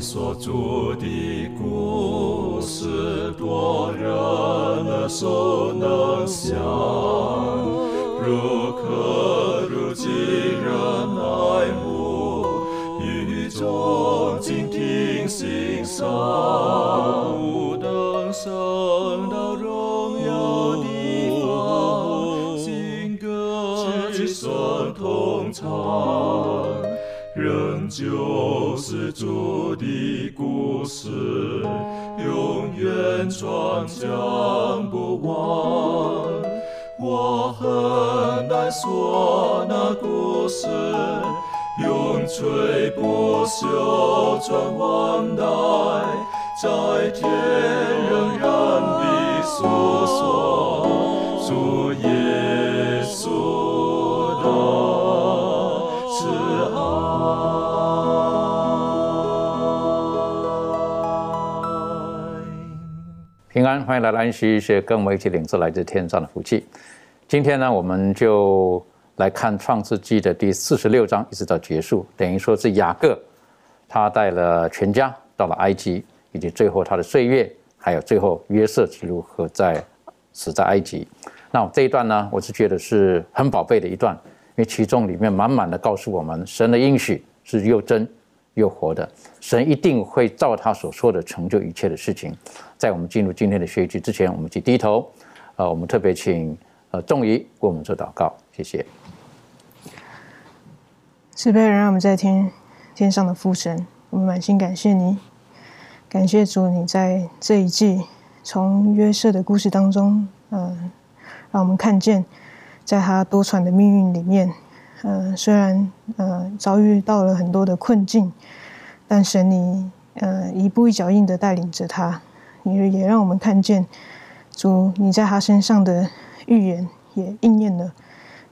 所著的故事，多人耳熟能详，如可如今人爱慕，与众静听欣赏，不等升到荣耀的方，新歌齐声同唱，仍旧是主转将不忘。我很难说那故事，永垂不朽传万代，在天仍然的诉说主耶欢迎来到安息医学，跟我们一起领受来自天上的福气。今天呢，我们就来看创世纪的第四十六章，一直到结束，等于说是雅各他带了全家到了埃及，以及最后他的岁月，还有最后约瑟是如何在死在埃及。那这一段呢，我是觉得是很宝贝的一段，因为其中里面满满的告诉我们，神的应许是又真又活的，神一定会照他所说的成就一切的事情。在我们进入今天的学习之前，我们去低头，呃，我们特别请呃仲仪为我们做祷告，谢谢。慈悲人，让我们在天天上的父神，我们满心感谢你，感谢主，你在这一季从约瑟的故事当中，嗯、让我们看见，在他多舛的命运里面，呃，虽然呃遭遇到了很多的困境，但神你呃一步一脚印的带领着他，你也让我们看见主你在他身上的预言也应验了，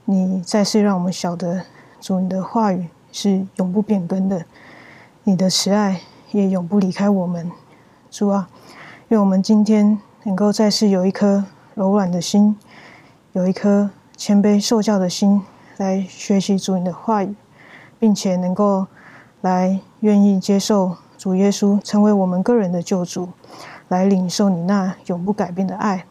你再次让我们晓得主你的话语是永不变更的，你的慈爱也永不离开我们，主啊，愿我们今天能够再次有一颗柔软的心，有一颗谦卑受教的心，来学习主你的话语，并且能够来愿意接受主耶稣成为我们个人的救主，来领受你那永不改变的爱。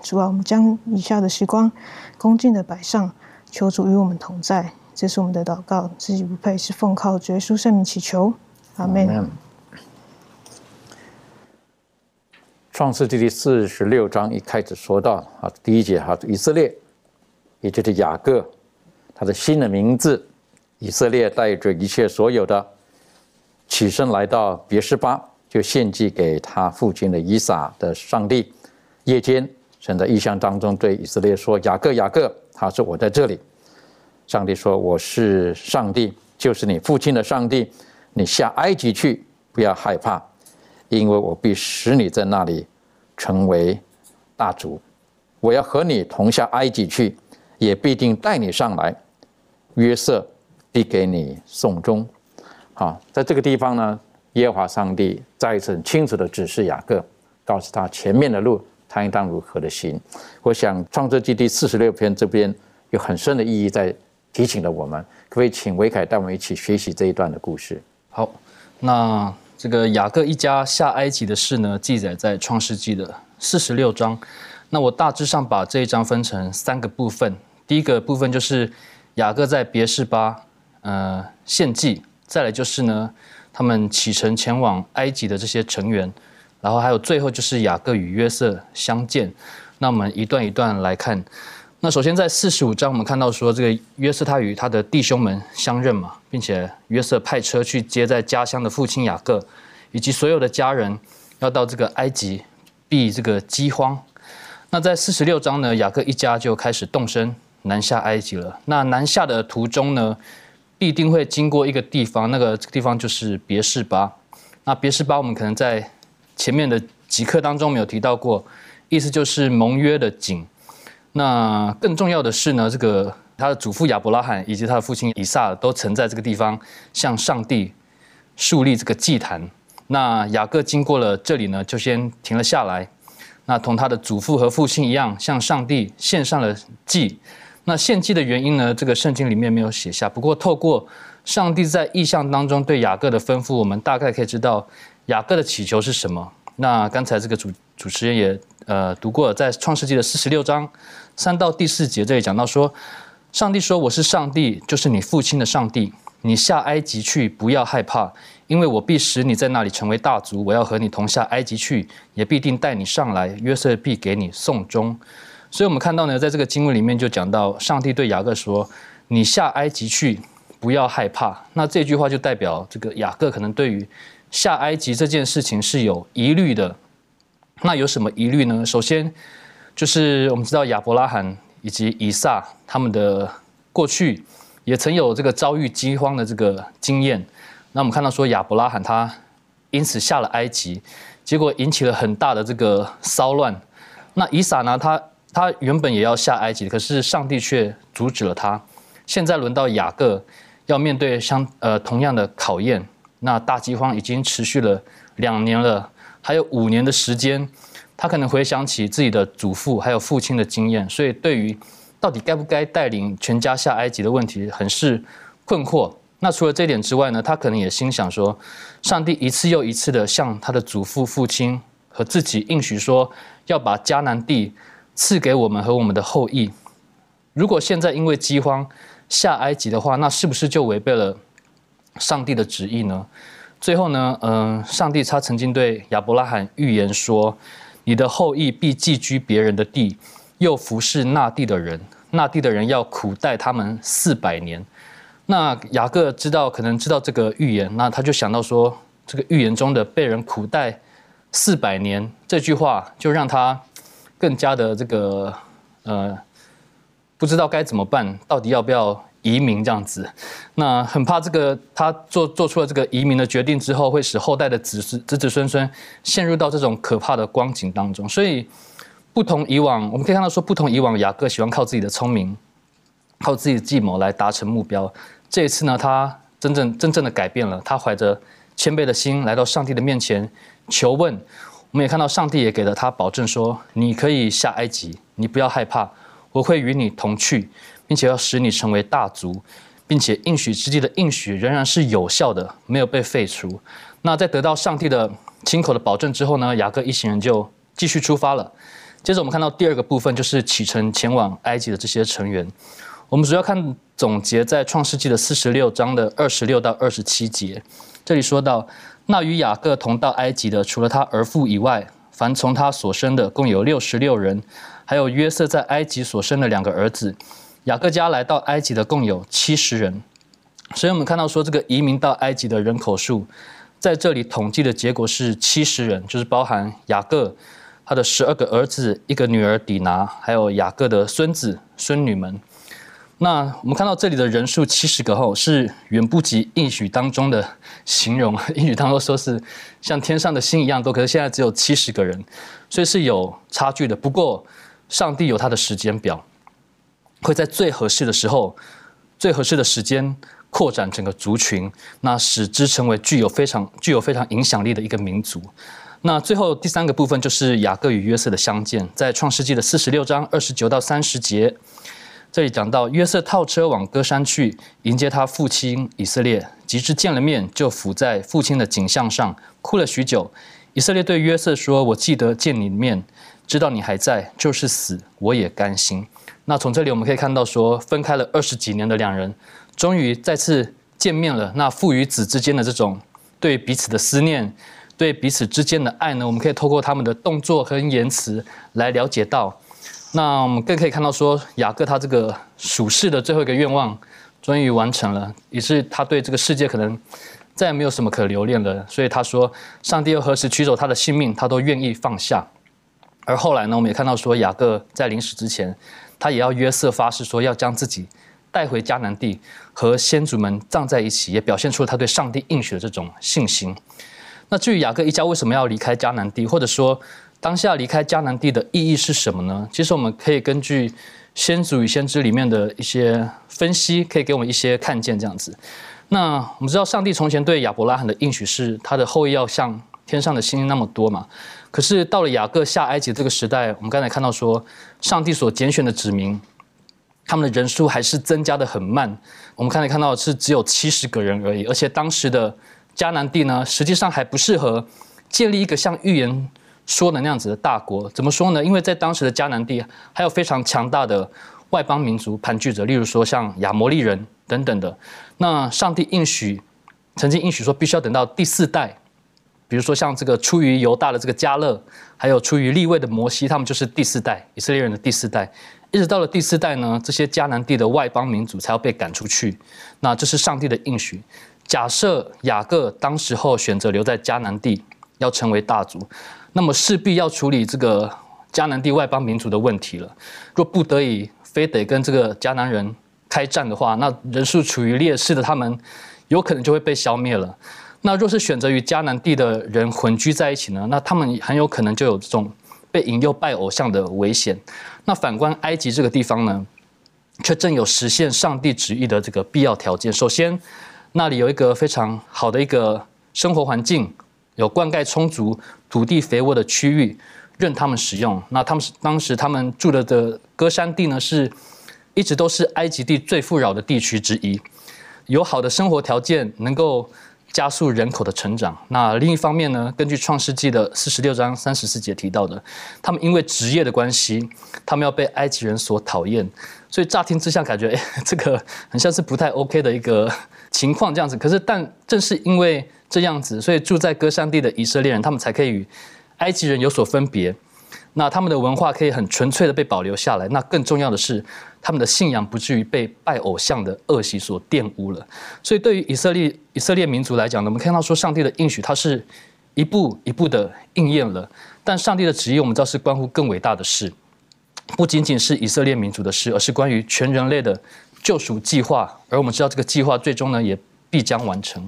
主啊，我们将以下的时光恭敬的摆上，求主与我们同在。这是我们的祷告，自己不配，是奉靠主耶稣圣名祈求，阿门。创世纪第四十六章一开始说到啊，第一节哈，以色列，也就是雅各，他的新的名字，以色列带着一切所有的，起身来到别是巴，就献祭给他父亲的以撒的上帝。夜间，神在异象当中对以色列说：“雅各，雅各，他说我在这里。”上帝说：“我是上帝，就是你父亲的上帝。你下埃及去，不要害怕，因为我必使你在那里成为大族。我要和你同下埃及去，也必定带你上来。约瑟递给你送终。”好，在这个地方呢，耶和华上帝再一次很清楚的指示雅各，告诉他前面的路他应当如何的行。我想创世纪第四十六篇这边有很深的意义在提醒了我们，可不可以请维凯带我们一起学习这一段的故事？好，那这个雅各一家下埃及的事呢，记载在创世纪的四十六章。那我大致上把这一章分成三个部分。第一个部分就是雅各在别是巴呃献祭，再来就是呢他们启程前往埃及的这些成员，然后还有最后就是雅各与约瑟相见。那我们一段一段来看。那首先在四十五章，我们看到说这个约瑟他与他的弟兄们相认嘛，并且约瑟派车去接在家乡的父亲雅各，以及所有的家人，要到这个埃及避这个饥荒。那在四十六章呢，雅各一家就开始动身南下埃及了。那南下的途中呢，必定会经过一个地方，那个地方就是别是巴。那别是巴，我们可能在前面的几课当中没有提到过，意思就是盟约的井。那更重要的是呢，这个他的祖父亚伯拉罕以及他的父亲以撒都曾在这个地方向上帝树立这个祭坛。那雅各经过了这里呢，就先停了下来。那同他的祖父和父亲一样，向上帝献上了祭。那献祭的原因呢，这个圣经里面没有写下。不过透过上帝在意象当中对雅各的吩咐，我们大概可以知道雅各的祈求是什么。那刚才这个主主持人也呃读过，在创世纪的四十六章三到第四节这里讲到说，上帝说：“我是上帝，就是你父亲的上帝。你下埃及去，不要害怕，因为我必使你在那里成为大族。我要和你同下埃及去，也必定带你上来。约瑟必给你送终。”所以，我们看到呢，在这个经文里面就讲到，上帝对雅各说：“你下埃及去，不要害怕。”那这句话就代表这个雅各可能对于下埃及这件事情是有疑虑的。那有什么疑虑呢？首先，就是我们知道亚伯拉罕以及以撒他们的过去也曾有这个遭遇饥荒的这个经验。那我们看到说亚伯拉罕他因此下了埃及，结果引起了很大的这个骚乱。那以撒呢，他他原本也要下埃及，可是上帝却阻止了他。现在轮到雅各要面对相呃同样的考验。那大饥荒已经持续了两年了，还有五年的时间，他可能回想起自己的祖父还有父亲的经验，所以对于到底该不该带领全家下埃及的问题，很是困惑。那除了这点之外呢，他可能也心想说，上帝一次又一次的向他的祖父、父亲和自己应许说，要把迦南地。赐给我们和我们的后裔。如果现在因为饥荒下埃及的话，那是不是就违背了上帝的旨意呢？最后呢，嗯，上帝他曾经对亚伯拉罕预言说：“你的后裔必寄居别人的地，又服侍那地的人，那地的人要苦待他们四百年。”那雅各知道，可能知道这个预言，那他就想到说，这个预言中的被人苦待四百年这句话，就让他。更加的这个呃，不知道该怎么办，到底要不要移民这样子？那很怕这个他做做出了这个移民的决定之后，会使后代的子子子孙孙陷入到这种可怕的光景当中。所以，不同以往，我们可以看到说，不同以往，雅各喜欢靠自己的聪明，靠自己的计谋来达成目标。这一次呢，他真正真正的改变了，他怀着谦卑的心来到上帝的面前求问。我们也看到，上帝也给了他保证说：“你可以下埃及，你不要害怕，我会与你同去，并且要使你成为大族，并且应许之地的应许仍然是有效的，没有被废除。”那在得到上帝的亲口的保证之后呢？雅各一行人就继续出发了。接着我们看到第二个部分，就是启程前往埃及的这些成员。我们主要看总结在创世纪的四十六章的二十六到二十七节，这里说到。那与雅各同到埃及的，除了他儿妇以外，凡从他所生的，共有六十六人，还有约瑟在埃及所生的两个儿子。雅各家来到埃及的共有七十人。所以我们看到说，这个移民到埃及的人口数，在这里统计的结果是七十人，就是包含雅各他的十二个儿子、一个女儿底拿，还有雅各的孙子孙女们。那我们看到这里的人数七十个后，是远不及应许当中的形容。应许当中说是像天上的星一样多，可是现在只有七十个人，所以是有差距的。不过上帝有他的时间表，会在最合适的时候、最合适的时间扩展整个族群，那使之成为具有非常具有非常影响力的一个民族。那最后第三个部分就是雅各与约瑟的相见，在创世纪的四十六章二十九到三十节。这里讲到约瑟套车往歌山去迎接他父亲以色列，及至见了面，就伏在父亲的颈项上哭了许久。以色列对约瑟说：“我记得见你面，知道你还在，就是死我也甘心。”那从这里我们可以看到，说分开了二十几年的两人，终于再次见面了。那父与子之间的这种对彼此的思念，对彼此之间的爱呢？我们可以透过他们的动作和言辞来了解到。那我们更可以看到，说雅各他这个属世的最后一个愿望终于完成了，也是他对这个世界可能再也没有什么可留恋了。所以他说，上帝又何时取走他的性命，他都愿意放下。而后来呢，我们也看到说，雅各在临死之前，他也要约瑟发誓说，要将自己带回迦南地，和先祖们葬在一起，也表现出了他对上帝应许的这种信心。那至于雅各一家为什么要离开迦南地，或者说？当下离开迦南地的意义是什么呢？其实我们可以根据《先祖与先知》里面的一些分析，可以给我们一些看见这样子。那我们知道，上帝从前对亚伯拉罕的应许是，他的后裔要像天上的星星那么多嘛。可是到了雅各下埃及这个时代，我们刚才看到说，上帝所拣选的子民，他们的人数还是增加的很慢。我们刚才看到是只有七十个人而已，而且当时的迦南地呢，实际上还不适合建立一个像预言说的那样子的大国。怎么说呢？因为在当时的迦南地还有非常强大的外邦民族盘踞着，例如说像亚摩利人等等的。那上帝应许，曾经应许说，必须要等到第四代。比如说像这个出于犹大的这个加勒，还有出于立位的摩西，他们就是第四代以色列人的第四代。一直到了第四代呢，这些迦南地的外邦民族才要被赶出去。那这是上帝的应许。假设雅各当时候选择留在迦南地，要成为大族，那么势必要处理这个迦南地外邦民族的问题了。若不得已非得跟这个迦南人开战的话，那人数处于劣势的他们，有可能就会被消灭了。那若是选择与迦南地的人混居在一起呢？那他们很有可能就有这种被引诱拜偶像的危险。那反观埃及这个地方呢，却正有实现上帝旨意的这个必要条件。首先，那里有一个非常好的一个生活环境，有灌溉充足、土地肥沃的区域，任他们使用。那他们是当时他们住的的歌山地呢，是一直都是埃及地最富饶的地区之一，有好的生活条件，能够。加速人口的成长。那另一方面呢？根据创世纪的四十六章三十四节提到的，他们因为职业的关系，他们要被埃及人所讨厌。所以乍听之下感觉，哎，这个很像是不太 OK 的一个情况这样子。可是，但正是因为这样子，所以住在歌山地的以色列人，他们才可以与埃及人有所分别。那他们的文化可以很纯粹的被保留下来。那更重要的是。他们的信仰不至于被拜偶像的恶习所玷污了，所以对于以色列以色列民族来讲呢，我们看到说上帝的应许，它是一步一步的应验了。但上帝的旨意，我们知道是关乎更伟大的事，不仅仅是以色列民族的事，而是关于全人类的救赎计划。而我们知道这个计划最终呢，也必将完成。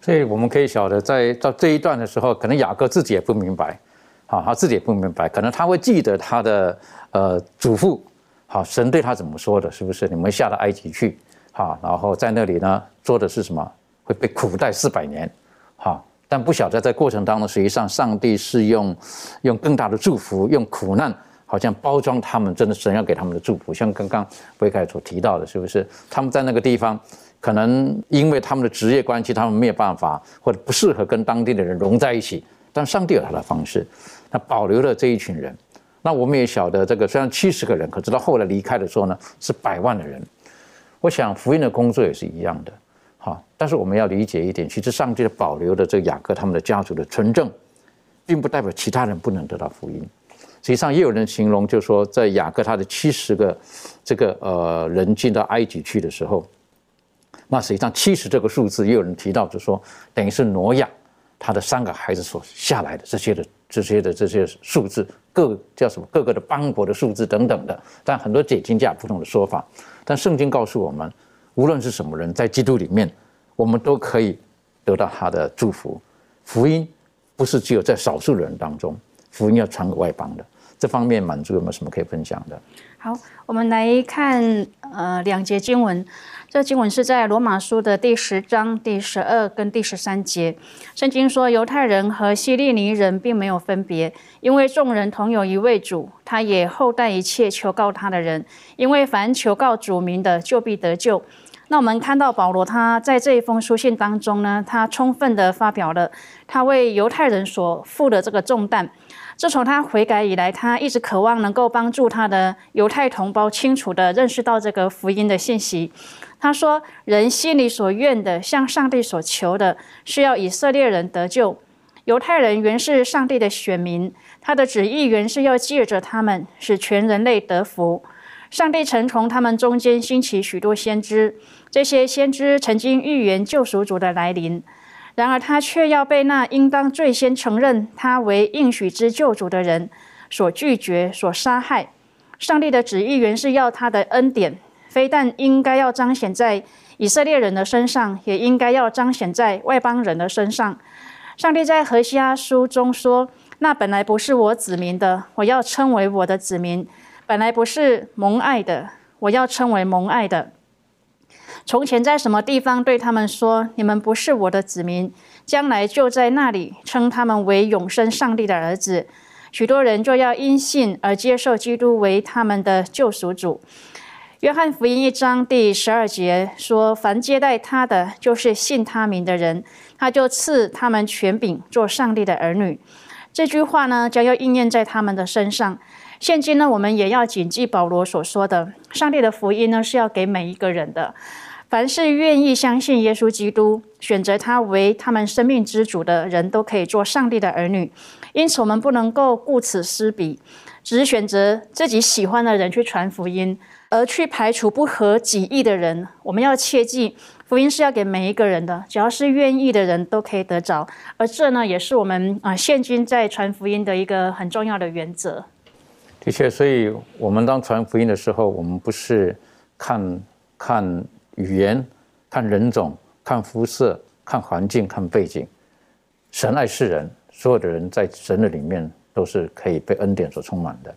所以我们可以晓得，在到这一段的时候，可能雅各自己也不明白，好，他自己也不明白，可能他会记得他的呃祖父。好，神对他怎么说的？是不是你们下到埃及去？好，然后在那里呢，做的是什么？会被苦待四百年。好，但不晓得在过程当中，实际上上帝是用用更大的祝福，用苦难好像包装他们，真的神要给他们的祝福。像刚刚维凯所提到的，是不是他们在那个地方，可能因为他们的职业关系，他们没有办法或者不适合跟当地的人融在一起。但上帝有他的方式，他保留了这一群人。那我们也晓得，这个虽然七十个人，可直到后来离开的时候呢，是百万的人。我想福音的工作也是一样的，好。但是我们要理解一点，其实上帝保留的这个雅各他们的家族的纯正，并不代表其他人不能得到福音。实际上也有人形容，就是说在雅各他的七十个这个呃人进到埃及去的时候，那实际上七十这个数字也有人提到，就是说等于是挪亚他的三个孩子所下来的这些的。这些的这些数字，各叫什么？各个的邦国的数字等等的，但很多解经家不同的说法。但圣经告诉我们，无论是什么人，在基督里面，我们都可以得到他的祝福。福音不是只有在少数人当中，福音要传给外邦的。这方面满足有没有什么可以分享的？好，我们来看呃两节经文。这经文是在罗马书的第十章第十二跟第十三节。圣经说，犹太人和希利尼人并没有分别，因为众人同有一位主，他也厚待一切求告他的人。因为凡求告主名的，就必得救。那我们看到保罗他在这一封书信当中呢，他充分的发表了他为犹太人所负的这个重担。自从他悔改以来，他一直渴望能够帮助他的犹太同胞清楚的认识到这个福音的信息。他说：“人心里所愿的，向上帝所求的，是要以色列人得救。犹太人原是上帝的选民，他的旨意原是要借着他们，使全人类得福。上帝曾从他们中间兴起许多先知，这些先知曾经预言救赎主的来临。然而，他却要被那应当最先承认他为应许之救主的人所拒绝、所杀害。上帝的旨意原是要他的恩典。”非但应该要彰显在以色列人的身上，也应该要彰显在外邦人的身上。上帝在何西阿书中说：“那本来不是我子民的，我要称为我的子民；本来不是蒙爱的，我要称为蒙爱的。”从前在什么地方对他们说：“你们不是我的子民”，将来就在那里称他们为永生上帝的儿子。许多人就要因信而接受基督为他们的救赎主。约翰福音一章第十二节说：“凡接待他的，就是信他名的人，他就赐他们权柄，做上帝的儿女。”这句话呢，将要应验在他们的身上。现今呢，我们也要谨记保罗所说的：上帝的福音呢，是要给每一个人的。凡是愿意相信耶稣基督、选择他为他们生命之主的人，都可以做上帝的儿女。因此，我们不能够顾此失彼，只是选择自己喜欢的人去传福音，而去排除不合己意的人。我们要切记，福音是要给每一个人的，只要是愿意的人都可以得着。而这呢，也是我们啊现今在传福音的一个很重要的原则。的确，所以我们当传福音的时候，我们不是看看。语言、看人种、看肤色、看环境、看背景，神爱世人，所有的人在神的里面都是可以被恩典所充满的。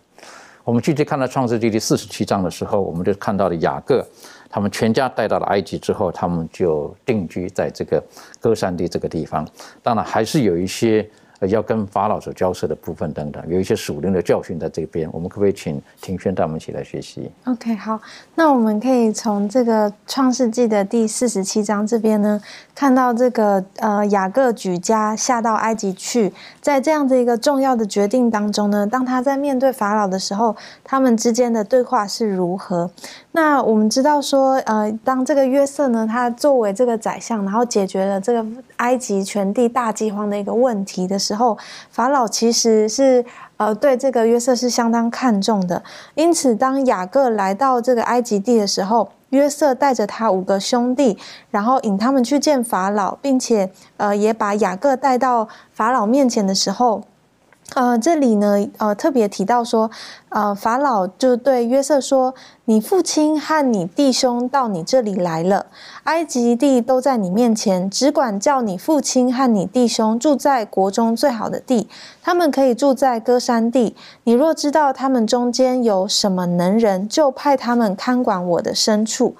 我们具体看到创世纪第四十七章的时候，我们就看到了雅各，他们全家带到了埃及之后，他们就定居在这个歌山地这个地方。当然，还是有一些。要跟法老所交涉的部分等等，有一些属灵的教训在这边，我们可不可以请庭轩带我们一起来学习？OK，好，那我们可以从这个创世纪的第四十七章这边呢，看到这个呃雅各举家下到埃及去，在这样的一个重要的决定当中呢，当他在面对法老的时候，他们之间的对话是如何？那我们知道说，呃，当这个约瑟呢，他作为这个宰相，然后解决了这个埃及全地大饥荒的一个问题的时候，法老其实是呃对这个约瑟是相当看重的。因此，当雅各来到这个埃及地的时候，约瑟带着他五个兄弟，然后引他们去见法老，并且呃也把雅各带到法老面前的时候。呃，这里呢，呃，特别提到说，呃，法老就对约瑟说：“你父亲和你弟兄到你这里来了，埃及地都在你面前，只管叫你父亲和你弟兄住在国中最好的地，他们可以住在歌山地。你若知道他们中间有什么能人，就派他们看管我的牲畜。”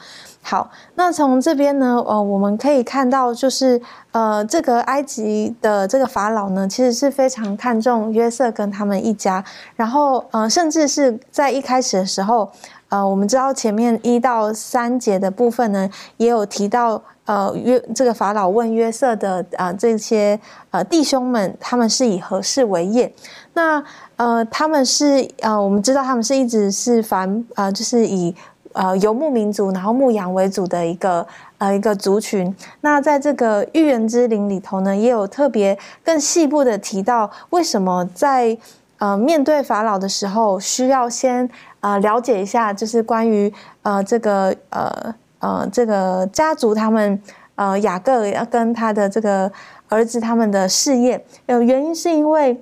好，那从这边呢，呃，我们可以看到，就是呃，这个埃及的这个法老呢，其实是非常看重约瑟跟他们一家，然后呃，甚至是在一开始的时候，呃，我们知道前面一到三节的部分呢，也有提到，呃，约这个法老问约瑟的啊这些呃弟兄们，他们是以何事为业？那呃，他们是呃，我们知道他们是一直是凡呃，就是以。呃，游牧民族，然后牧羊为主的一个呃一个族群。那在这个预言之灵里头呢，也有特别更细部的提到，为什么在呃面对法老的时候，需要先呃了解一下，就是关于呃这个呃呃这个家族他们呃雅各要跟他的这个儿子他们的事业。呃，原因是因为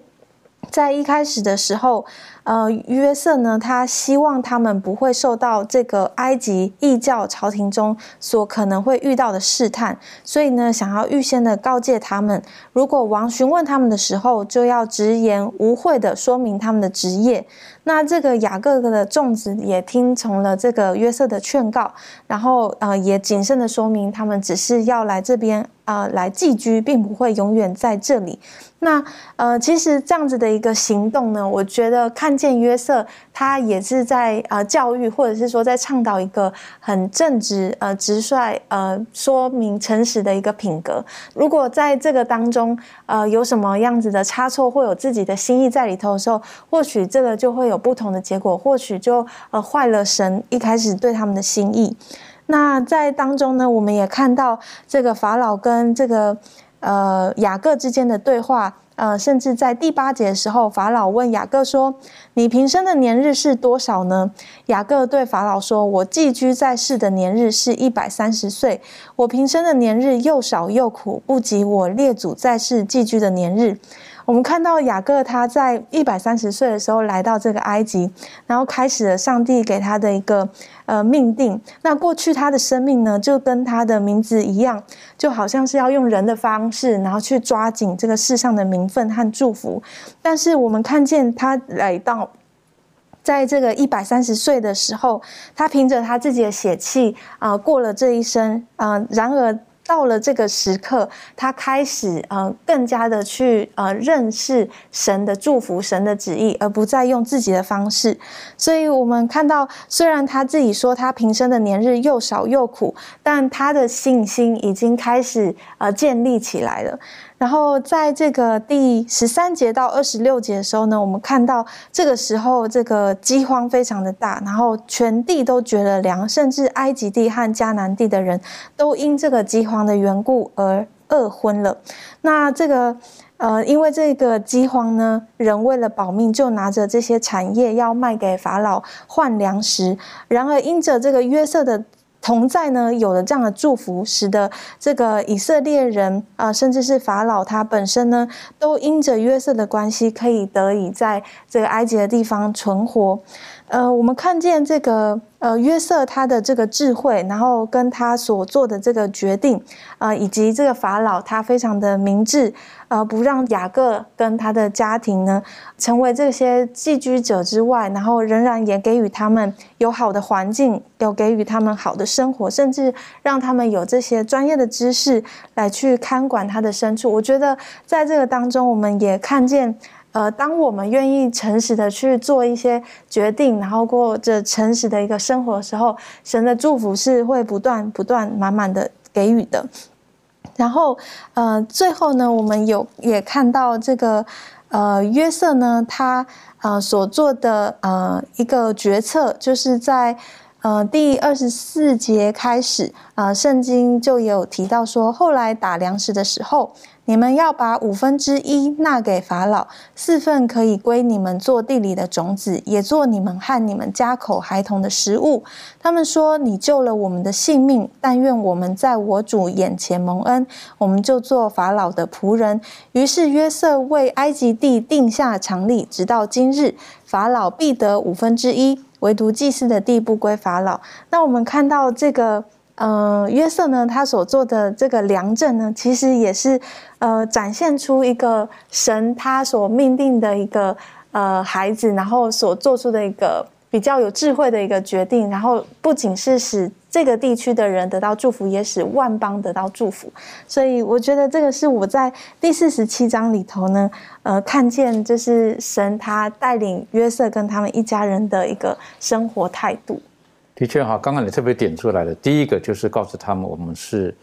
在一开始的时候。呃，约瑟呢，他希望他们不会受到这个埃及异教朝廷中所可能会遇到的试探，所以呢，想要预先的告诫他们，如果王询问他们的时候，就要直言无讳的说明他们的职业。那这个雅各的众子也听从了这个约瑟的劝告，然后呃，也谨慎的说明他们只是要来这边啊来寄居，并不会永远在这里。那呃，其实这样子的一个行动呢，我觉得看见约瑟，他也是在呃教育，或者是说在倡导一个很正直、呃直率、呃说明诚实的一个品格。如果在这个当中，呃有什么样子的差错，或有自己的心意在里头的时候，或许这个就会有不同的结果，或许就呃坏了神一开始对他们的心意。那在当中呢，我们也看到这个法老跟这个。呃，雅各之间的对话，呃，甚至在第八节的时候，法老问雅各说：“你平生的年日是多少呢？”雅各对法老说：“我寄居在世的年日是一百三十岁。我平生的年日又少又苦，不及我列祖在世寄居的年日。”我们看到雅各他在一百三十岁的时候来到这个埃及，然后开始了上帝给他的一个呃命定。那过去他的生命呢，就跟他的名字一样，就好像是要用人的方式，然后去抓紧这个世上的名分和祝福。但是我们看见他来到在这个一百三十岁的时候，他凭着他自己的血气啊过了这一生啊。然而。到了这个时刻，他开始呃更加的去呃认识神的祝福、神的旨意，而不再用自己的方式。所以，我们看到，虽然他自己说他平生的年日又少又苦，但他的信心已经开始呃建立起来了。然后在这个第十三节到二十六节的时候呢，我们看到这个时候这个饥荒非常的大，然后全地都觉得凉，甚至埃及地和迦南地的人都因这个饥荒的缘故而饿昏了。那这个呃，因为这个饥荒呢，人为了保命就拿着这些产业要卖给法老换粮食。然而因着这个约瑟的。同在呢，有了这样的祝福，使得这个以色列人啊，甚至是法老他本身呢，都因着约瑟的关系，可以得以在这个埃及的地方存活。呃，我们看见这个呃约瑟他的这个智慧，然后跟他所做的这个决定，啊，以及这个法老他非常的明智，呃，不让雅各跟他的家庭呢成为这些寄居者之外，然后仍然也给予他们有好的环境，有给予他们好的生活，甚至让他们有这些专业的知识来去看管他的牲畜。我觉得在这个当中，我们也看见。呃，当我们愿意诚实的去做一些决定，然后过着诚实的一个生活的时候，神的祝福是会不断、不断、满满的给予的。然后，呃，最后呢，我们有也看到这个，呃，约瑟呢，他呃所做的呃一个决策，就是在呃第二十四节开始啊，圣经就有提到说，后来打粮食的时候。你们要把五分之一纳给法老，四份可以归你们做地里的种子，也做你们和你们家口孩童的食物。他们说：“你救了我们的性命，但愿我们在我主眼前蒙恩，我们就做法老的仆人。”于是约瑟为埃及地定下常例，直到今日，法老必得五分之一，唯独祭祀的地不归法老。那我们看到这个。呃，约瑟呢，他所做的这个良政呢，其实也是呃展现出一个神他所命定的一个呃孩子，然后所做出的一个比较有智慧的一个决定，然后不仅是使这个地区的人得到祝福，也使万邦得到祝福。所以我觉得这个是我在第四十七章里头呢，呃，看见就是神他带领约瑟跟他们一家人的一个生活态度。的确哈，刚刚你特别点出来的，第一个就是告诉他们，我们是，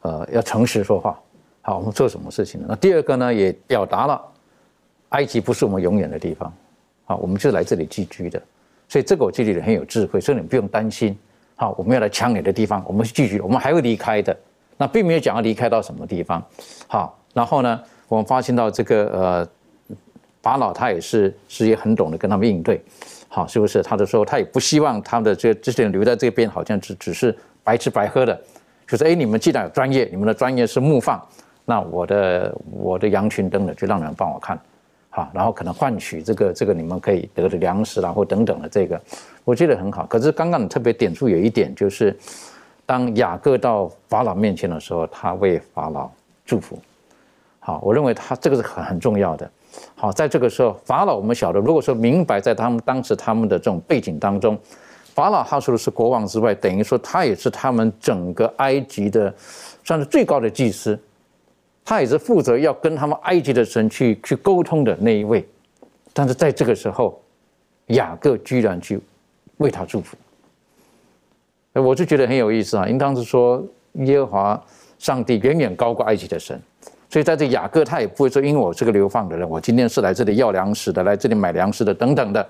呃，要诚实说话。好，我们做什么事情呢？那第二个呢，也表达了，埃及不是我们永远的地方，好，我们就来这里寄居的。所以这个我这里很有智慧，所以你不用担心。好，我们要来抢你的地方，我们是寄居，我们还会离开的。那并没有讲要离开到什么地方。好，然后呢，我们发现到这个呃，法老他也是是也很懂得跟他们应对。好，是不是？他就说，他也不希望他的这这些人留在这边，好像只只是白吃白喝的。就是哎，你们既然有专业，你们的专业是牧放，那我的我的羊群等等，就让人帮我看，好，然后可能换取这个这个你们可以得的粮食，然后等等的这个，我觉得很好。可是刚刚你特别点出有一点，就是当雅各到法老面前的时候，他为法老祝福。好，我认为他这个是很很重要的。好，在这个时候，法老我们晓得，如果说明白在他们当时他们的这种背景当中，法老他除了是国王之外，等于说他也是他们整个埃及的算是最高的祭司，他也是负责要跟他们埃及的神去去沟通的那一位。但是在这个时候，雅各居然去为他祝福，我就觉得很有意思啊！应当是说耶和华上帝远远高过埃及的神。所以在这雅各他也不会说，因为我是个流放的人，我今天是来这里要粮食的，来这里买粮食的等等的，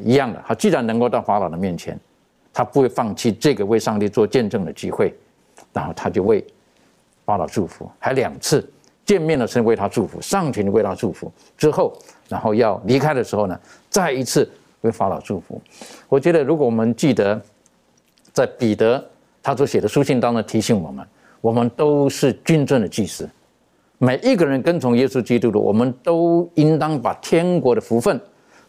一样的。他既然能够到法老的面前，他不会放弃这个为上帝做见证的机会，然后他就为法老祝福，还两次见面的时候为他祝福，上前为他祝福之后，然后要离开的时候呢，再一次为法老祝福。我觉得如果我们记得，在彼得他所写的书信当中提醒我们，我们都是君尊的祭司。每一个人跟从耶稣基督的，我们都应当把天国的福分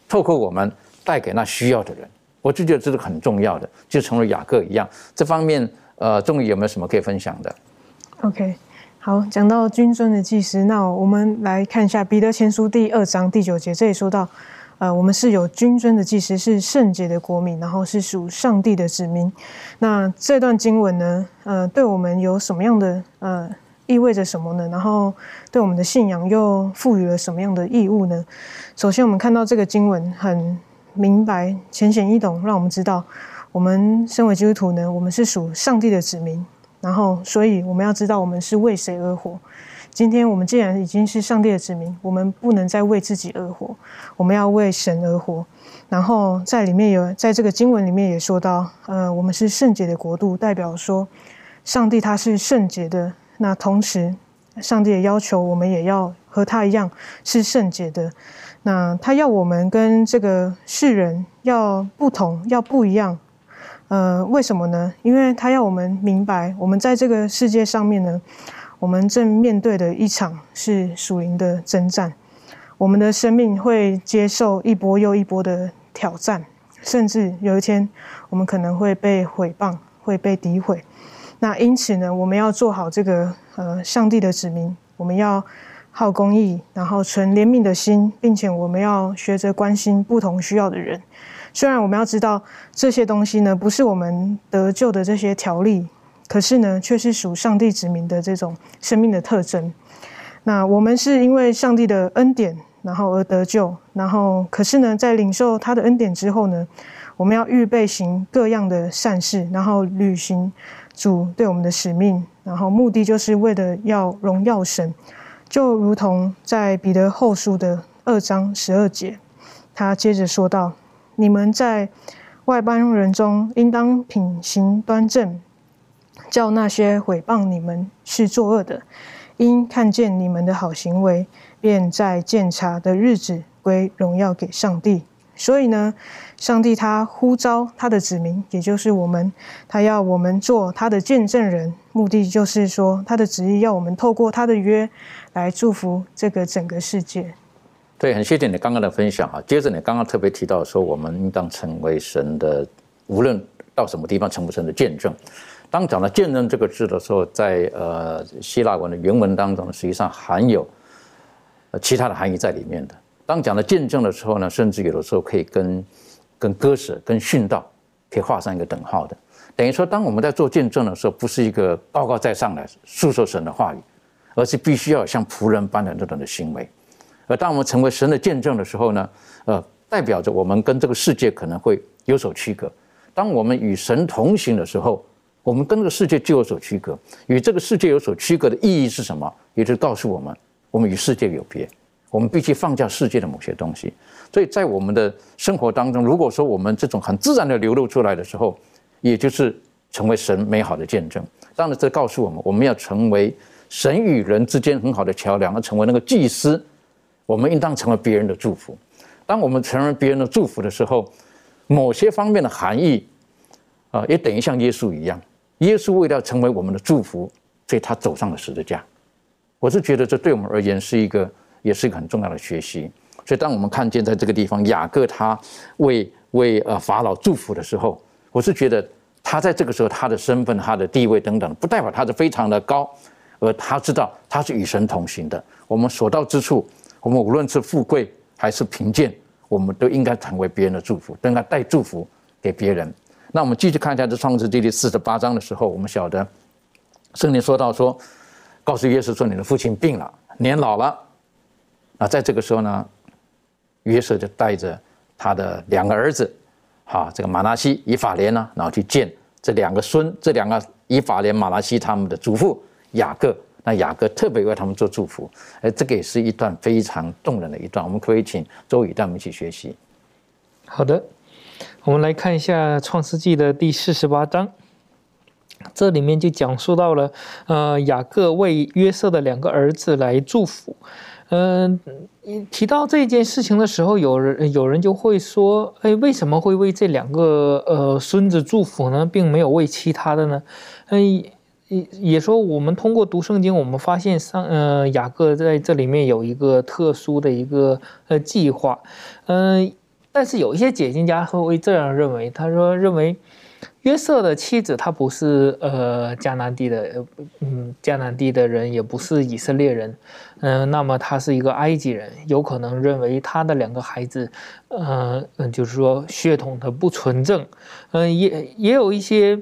透过我们带给那需要的人。我就觉得这是很重要的，就成了雅各一样。这方面，呃，仲宇有没有什么可以分享的？OK，好，讲到君尊的祭司，那我们来看一下彼得前书第二章第九节，这里说到：呃，我们是有君尊的祭司，是圣洁的国民，然后是属上帝的子民。那这段经文呢，呃，对我们有什么样的呃意味着什么呢？然后对我们的信仰又赋予了什么样的义务呢？首先，我们看到这个经文很明白、浅显易懂，让我们知道，我们身为基督徒呢，我们是属上帝的子民。然后，所以我们要知道，我们是为谁而活。今天我们既然已经是上帝的子民，我们不能再为自己而活，我们要为神而活。然后在里面有，在这个经文里面也说到，呃，我们是圣洁的国度，代表说上帝他是圣洁的。那同时，上帝也要求我们也要和他一样是圣洁的。那他要我们跟这个世人要不同，要不一样。呃，为什么呢？因为他要我们明白，我们在这个世界上面呢。我们正面对的一场是属灵的征战，我们的生命会接受一波又一波的挑战，甚至有一天我们可能会被毁谤，会被诋毁。那因此呢，我们要做好这个呃上帝的子民，我们要好公益，然后存怜悯的心，并且我们要学着关心不同需要的人。虽然我们要知道这些东西呢，不是我们得救的这些条例。可是呢，却是属上帝子民的这种生命的特征。那我们是因为上帝的恩典，然后而得救。然后，可是呢，在领受他的恩典之后呢，我们要预备行各样的善事，然后履行主对我们的使命。然后，目的就是为了要荣耀神。就如同在彼得后书的二章十二节，他接着说道：“你们在外邦人中，应当品行端正。”叫那些毁谤你们是作恶的，因看见你们的好行为，便在鉴察的日子归荣耀给上帝。所以呢，上帝他呼召他的子民，也就是我们，他要我们做他的见证人，目的就是说，他的旨意要我们透过他的约来祝福这个整个世界。对，很谢谢你刚刚的分享啊。接着你刚刚特别提到说，我们应当成为神的，无论到什么地方，成不成的见证。当讲到见证这个字的时候，在呃希腊文的原文当中，实际上含有呃其他的含义在里面的。当讲到见证的时候呢，甚至有的时候可以跟跟割舍、跟殉道可以画上一个等号的。等于说，当我们在做见证的时候，不是一个高高在上来诉说神的话语，而是必须要像仆人般的这种的行为。而当我们成为神的见证的时候呢，呃，代表着我们跟这个世界可能会有所区隔。当我们与神同行的时候，我们跟这个世界就有所区隔，与这个世界有所区隔的意义是什么？也就是告诉我们，我们与世界有别，我们必须放下世界的某些东西。所以在我们的生活当中，如果说我们这种很自然的流露出来的时候，也就是成为神美好的见证。当然，这告诉我们，我们要成为神与人之间很好的桥梁，要成为那个祭司。我们应当成为别人的祝福。当我们成为别人的祝福的时候，某些方面的含义啊，也等于像耶稣一样。耶稣为了成为我们的祝福，所以他走上了十字架。我是觉得这对我们而言是一个，也是一个很重要的学习。所以当我们看见在这个地方雅各他为为呃法老祝福的时候，我是觉得他在这个时候他的身份、他的地位等等，不代表他是非常的高，而他知道他是与神同行的。我们所到之处，我们无论是富贵还是贫贱，我们都应该成为别人的祝福，应该带祝福给别人。那我们继续看一下这创世纪第四十八章的时候，我们晓得圣经说到说，告诉约瑟说你的父亲病了，年老了。那在这个时候呢，约瑟就带着他的两个儿子，哈，这个马拉西、以法莲呢，然后去见这两个孙，这两个以法莲、马拉西他们的祖父雅各。那雅各特别为他们做祝福，哎，这个也是一段非常动人的一段。我们可以请周宇带我们一起学习。好的。我们来看一下《创世纪》的第四十八章，这里面就讲述到了，呃，雅各为约瑟的两个儿子来祝福。嗯，提到这件事情的时候，有人有人就会说，哎，为什么会为这两个呃孙子祝福呢，并没有为其他的呢？嗯，也也说我们通过读圣经，我们发现上，呃，雅各在这里面有一个特殊的一个呃计划，嗯。但是有一些解经家会这样认为，他说认为约瑟的妻子她不是呃迦南地的，嗯，迦南地的人，也不是以色列人，嗯，那么他是一个埃及人，有可能认为他的两个孩子，呃，就是说血统的不纯正，嗯，也也有一些。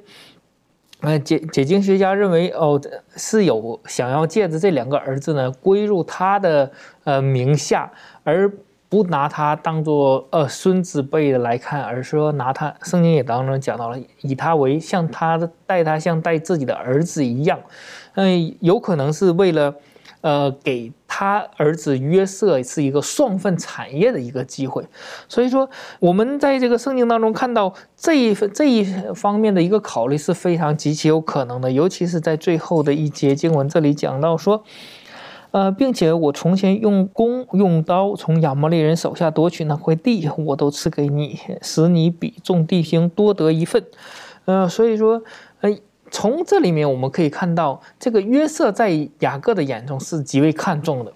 呃，解解经学家认为，哦，是有想要借着这两个儿子呢归入他的呃名下，而不拿他当做呃孙子辈的来看，而是说拿他，圣经也当中讲到了，以他为像他的待他像待自己的儿子一样，嗯，有可能是为了。呃，给他儿子约瑟是一个双份产业的一个机会，所以说我们在这个圣经当中看到这一份这一方面的一个考虑是非常极其有可能的，尤其是在最后的一节经文这里讲到说，呃，并且我从前用弓用刀从亚摩利人手下夺取那块地，我都赐给你，使你比众弟兄多得一份，呃，所以说，呃。从这里面我们可以看到，这个约瑟在雅各的眼中是极为看重的。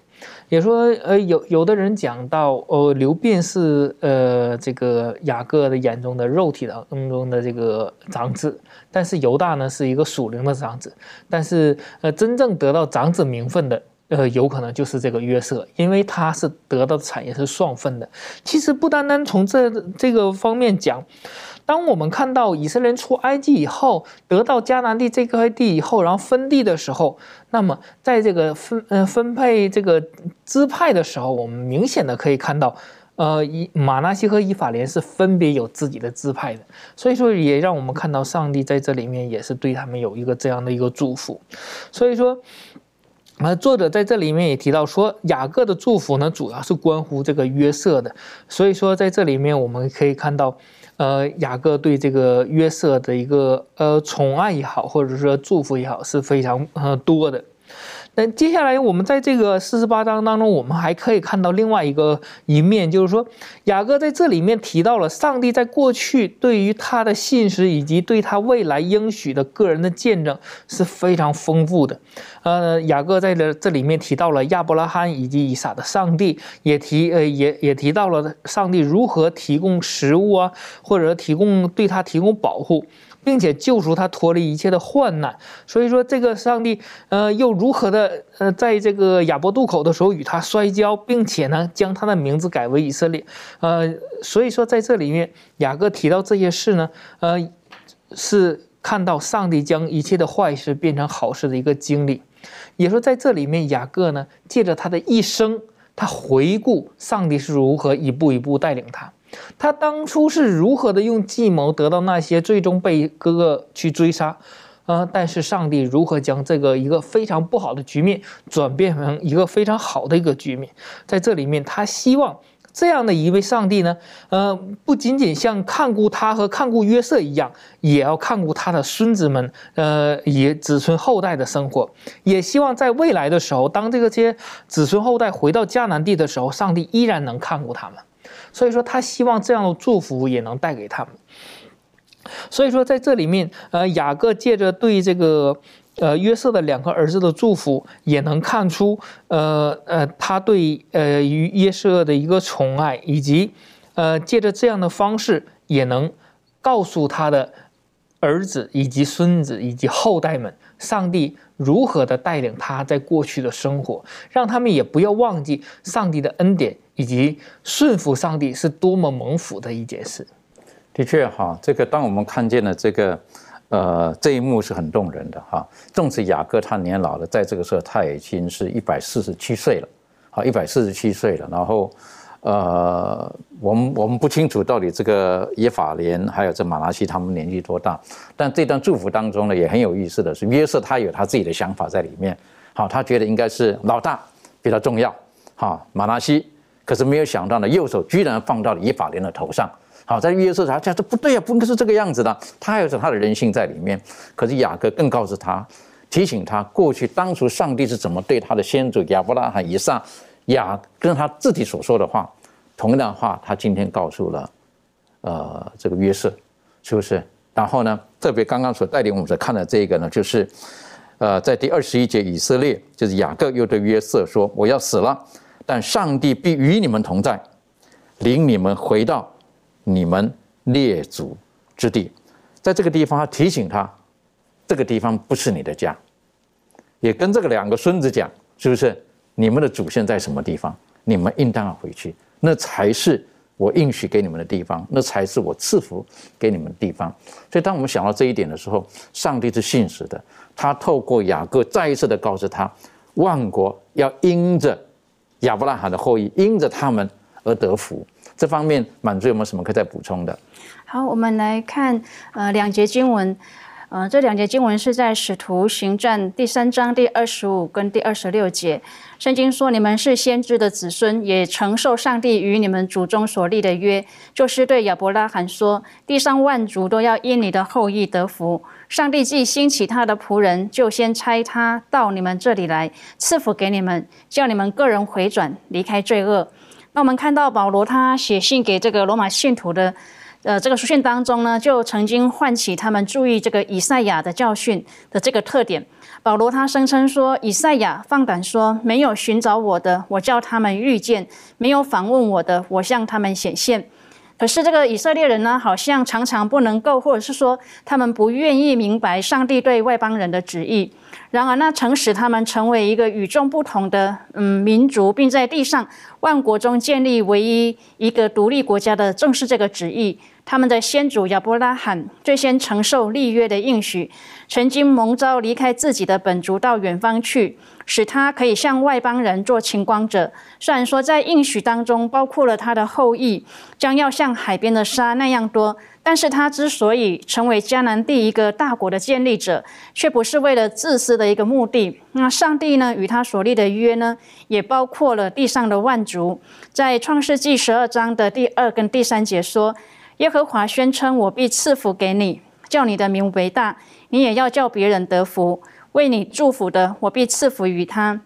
也说，呃，有有的人讲到，呃，刘辩是呃这个雅各的眼中的肉体当中的这个长子，但是犹大呢是一个属灵的长子。但是，呃，真正得到长子名分的，呃，有可能就是这个约瑟，因为他是得到的产业是双份的。其实不单单从这这个方面讲。当我们看到以色列出埃及以后，得到迦南地这块地以后，然后分地的时候，那么在这个分呃分配这个支派的时候，我们明显的可以看到，呃，以马纳西和以法莲是分别有自己的支派的，所以说也让我们看到上帝在这里面也是对他们有一个这样的一个祝福，所以说，那，作者在这里面也提到说，雅各的祝福呢，主要是关乎这个约瑟的，所以说在这里面我们可以看到。呃，雅各对这个约瑟的一个呃宠爱也好，或者说祝福也好，是非常呃多的。那接下来我们在这个四十八章当中，我们还可以看到另外一个一面，就是说雅各在这里面提到了上帝在过去对于他的信实，以及对他未来应许的个人的见证是非常丰富的。呃，雅各在这这里面提到了亚伯拉罕以及以撒的上帝，也提呃也也提到了上帝如何提供食物啊，或者提供对他提供保护。并且救赎他脱离一切的患难，所以说这个上帝，呃，又如何的，呃，在这个亚伯渡口的时候与他摔跤，并且呢，将他的名字改为以色列，呃，所以说在这里面，雅各提到这些事呢，呃，是看到上帝将一切的坏事变成好事的一个经历，也说在这里面，雅各呢，借着他的一生，他回顾上帝是如何一步一步带领他。他当初是如何的用计谋得到那些，最终被哥哥去追杀，呃，但是上帝如何将这个一个非常不好的局面转变成一个非常好的一个局面？在这里面，他希望这样的一位上帝呢，呃，不仅仅像看顾他和看顾约瑟一样，也要看顾他的孙子们，呃，以子孙后代的生活，也希望在未来的时候，当这个些子孙后代回到迦南地的时候，上帝依然能看顾他们。所以说，他希望这样的祝福也能带给他们。所以说，在这里面，呃，雅各借着对这个呃约瑟的两个儿子的祝福，也能看出，呃呃，他对呃于约瑟的一个宠爱，以及呃借着这样的方式，也能告诉他的儿子以及孙子以及后代们，上帝如何的带领他在过去的生活，让他们也不要忘记上帝的恩典。以及顺服上帝是多么蒙福的一件事。的确哈，这个当我们看见了这个，呃，这一幕是很动人的哈。纵使雅各他年老了，在这个时候他已经是一百四十七岁了，好，一百四十七岁了。然后，呃，我们我们不清楚到底这个耶法莲还有这马拉西他们年纪多大。但这段祝福当中呢，也很有意思的是，约瑟他有他自己的想法在里面。好，他觉得应该是老大比较重要。好，马拉西。可是没有想到呢，右手居然放到了以法莲的头上。好，在约瑟他讲这不对呀，不应该是这个样子的。他还有着他的人性在里面。可是雅各更告诉他，提醒他过去当初上帝是怎么对他的先祖亚伯拉罕、以撒、雅跟他自己所说的话，同样的话，他今天告诉了呃这个约瑟，是不是？然后呢，特别刚刚所带领我们所看的这个呢，就是呃在第二十一节，以色列就是雅各又对约瑟说：“我要死了。”但上帝必与你们同在，领你们回到你们列祖之地。在这个地方，他提醒他，这个地方不是你的家，也跟这个两个孙子讲，是不是？你们的祖先在什么地方？你们应当要回去，那才是我应许给你们的地方，那才是我赐福给你们的地方。所以，当我们想到这一点的时候，上帝是信实的，他透过雅各再一次的告诉他，万国要因着亚伯拉罕的后裔，因着他们而得福。这方面，满足有没有什么可以再补充的？好，我们来看呃两节经文，呃这两节经文是在使徒行传第三章第二十五跟第二十六节。圣经说：“你们是先知的子孙，也承受上帝与你们祖宗所立的约，就是对亚伯拉罕说：地上万族都要因你的后裔得福。上帝既兴起他的仆人，就先差他到你们这里来，赐福给你们，叫你们个人回转，离开罪恶。”那我们看到保罗他写信给这个罗马信徒的。呃，这个书信当中呢，就曾经唤起他们注意这个以赛亚的教训的这个特点。保罗他声称说，以赛亚放胆说，没有寻找我的，我叫他们遇见；没有访问我的，我向他们显现。可是这个以色列人呢，好像常常不能够，或者是说他们不愿意明白上帝对外邦人的旨意。然而，那曾使他们成为一个与众不同的嗯民族，并在地上万国中建立唯一一个独立国家的，正是这个旨意。他们的先祖亚伯拉罕最先承受立约的应许，曾经蒙召离开自己的本族到远方去，使他可以向外邦人做晴光者。虽然说在应许当中包括了他的后裔将要像海边的沙那样多，但是他之所以成为迦南第一个大国的建立者，却不是为了自私的一个目的。那上帝呢与他所立的约呢，也包括了地上的万族。在创世纪十二章的第二跟第三节说。耶和华宣称：“我必赐福给你，叫你的名为大；你也要叫别人得福。为你祝福的，我必赐福于他；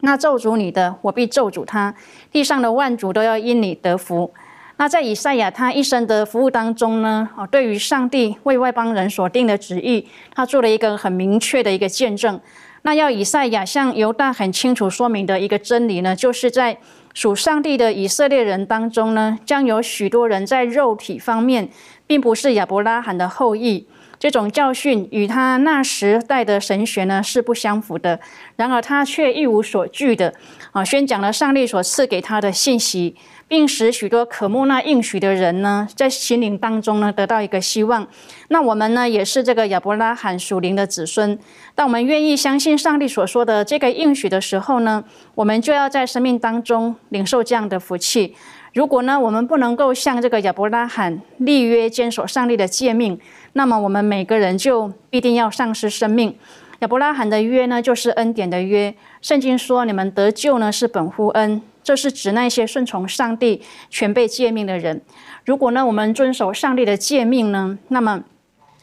那咒诅你的，我必咒诅他。地上的万族都要因你得福。”那在以赛亚他一生的服务当中呢？哦，对于上帝为外邦人所定的旨意，他做了一个很明确的一个见证。那要以赛亚向犹大很清楚说明的一个真理呢，就是在。属上帝的以色列人当中呢，将有许多人在肉体方面并不是亚伯拉罕的后裔。这种教训与他那时代的神学呢是不相符的。然而他却一无所惧的啊，宣讲了上帝所赐给他的信息。并使许多渴慕那应许的人呢，在心灵当中呢得到一个希望。那我们呢，也是这个亚伯拉罕属灵的子孙。当我们愿意相信上帝所说的这个应许的时候呢，我们就要在生命当中领受这样的福气。如果呢，我们不能够像这个亚伯拉罕立约坚守上帝的诫命，那么我们每个人就必定要丧失生命。亚伯拉罕的约呢，就是恩典的约。圣经说，你们得救呢，是本乎恩。这是指那些顺从上帝、全被诫命的人。如果呢，我们遵守上帝的诫命呢，那么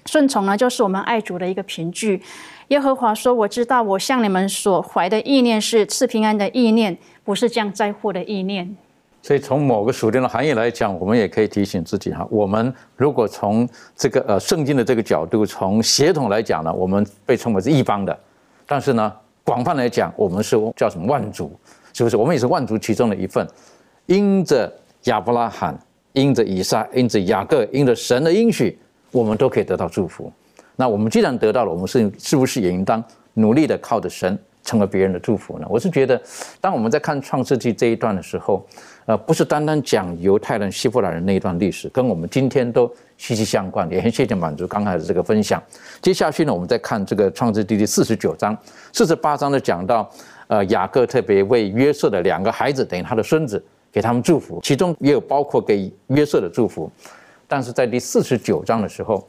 顺从呢，就是我们爱主的一个凭据。耶和华说：“我知道，我向你们所怀的意念是赐平安的意念，不是降灾祸的意念。”所以，从某个属灵的含义来讲，我们也可以提醒自己哈：我们如果从这个呃圣经的这个角度，从协同来讲呢，我们被称为是一方的；但是呢，广泛来讲，我们是叫什么万族。是不是？我们也是万族其中的一份，因着亚伯拉罕，因着以撒，因着雅各，因着神的应许，我们都可以得到祝福。那我们既然得到了，我们是是不是也应当努力的靠着神，成为别人的祝福呢？我是觉得，当我们在看创世纪这一段的时候，呃，不是单单讲犹太人、希伯来人那一段历史，跟我们今天都息息相关。也很谢谢满足刚才的这个分享。接下去呢，我们再看这个创世纪第四十九章、四十八章的讲到。呃，雅各特别为约瑟的两个孩子，等于他的孙子，给他们祝福，其中也有包括给约瑟的祝福。但是在第四十九章的时候，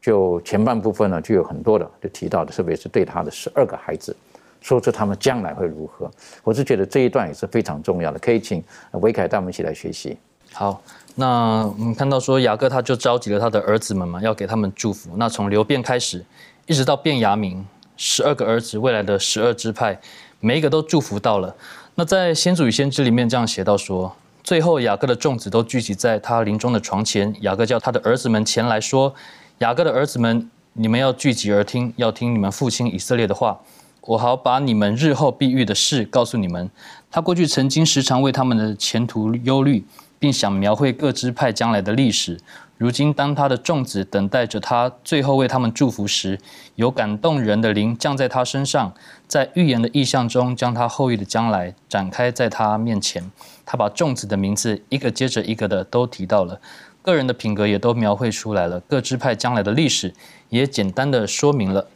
就前半部分呢，就有很多的就提到的，特别是对他的十二个孩子，说出他们将来会如何。我是觉得这一段也是非常重要的，可以请维凯带我们一起来学习。好，那我们看到说雅各他就召集了他的儿子们嘛，要给他们祝福。那从流变开始，一直到变雅明，十二个儿子，未来的十二支派。每一个都祝福到了。那在《先祖与先知》里面这样写到说，最后雅各的众子都聚集在他临终的床前，雅各叫他的儿子们前来说：“雅各的儿子们，你们要聚集而听，要听你们父亲以色列的话，我好把你们日后必遇的事告诉你们。他过去曾经时常为他们的前途忧虑，并想描绘各支派将来的历史。如今当他的众子等待着他最后为他们祝福时，有感动人的灵降在他身上，在预言的意象中将他后裔的将来展开在他面前。他把众子的名字一个接着一个的都提到了，个人的品格也都描绘出来了，各支派将来的历史也简单的说明了。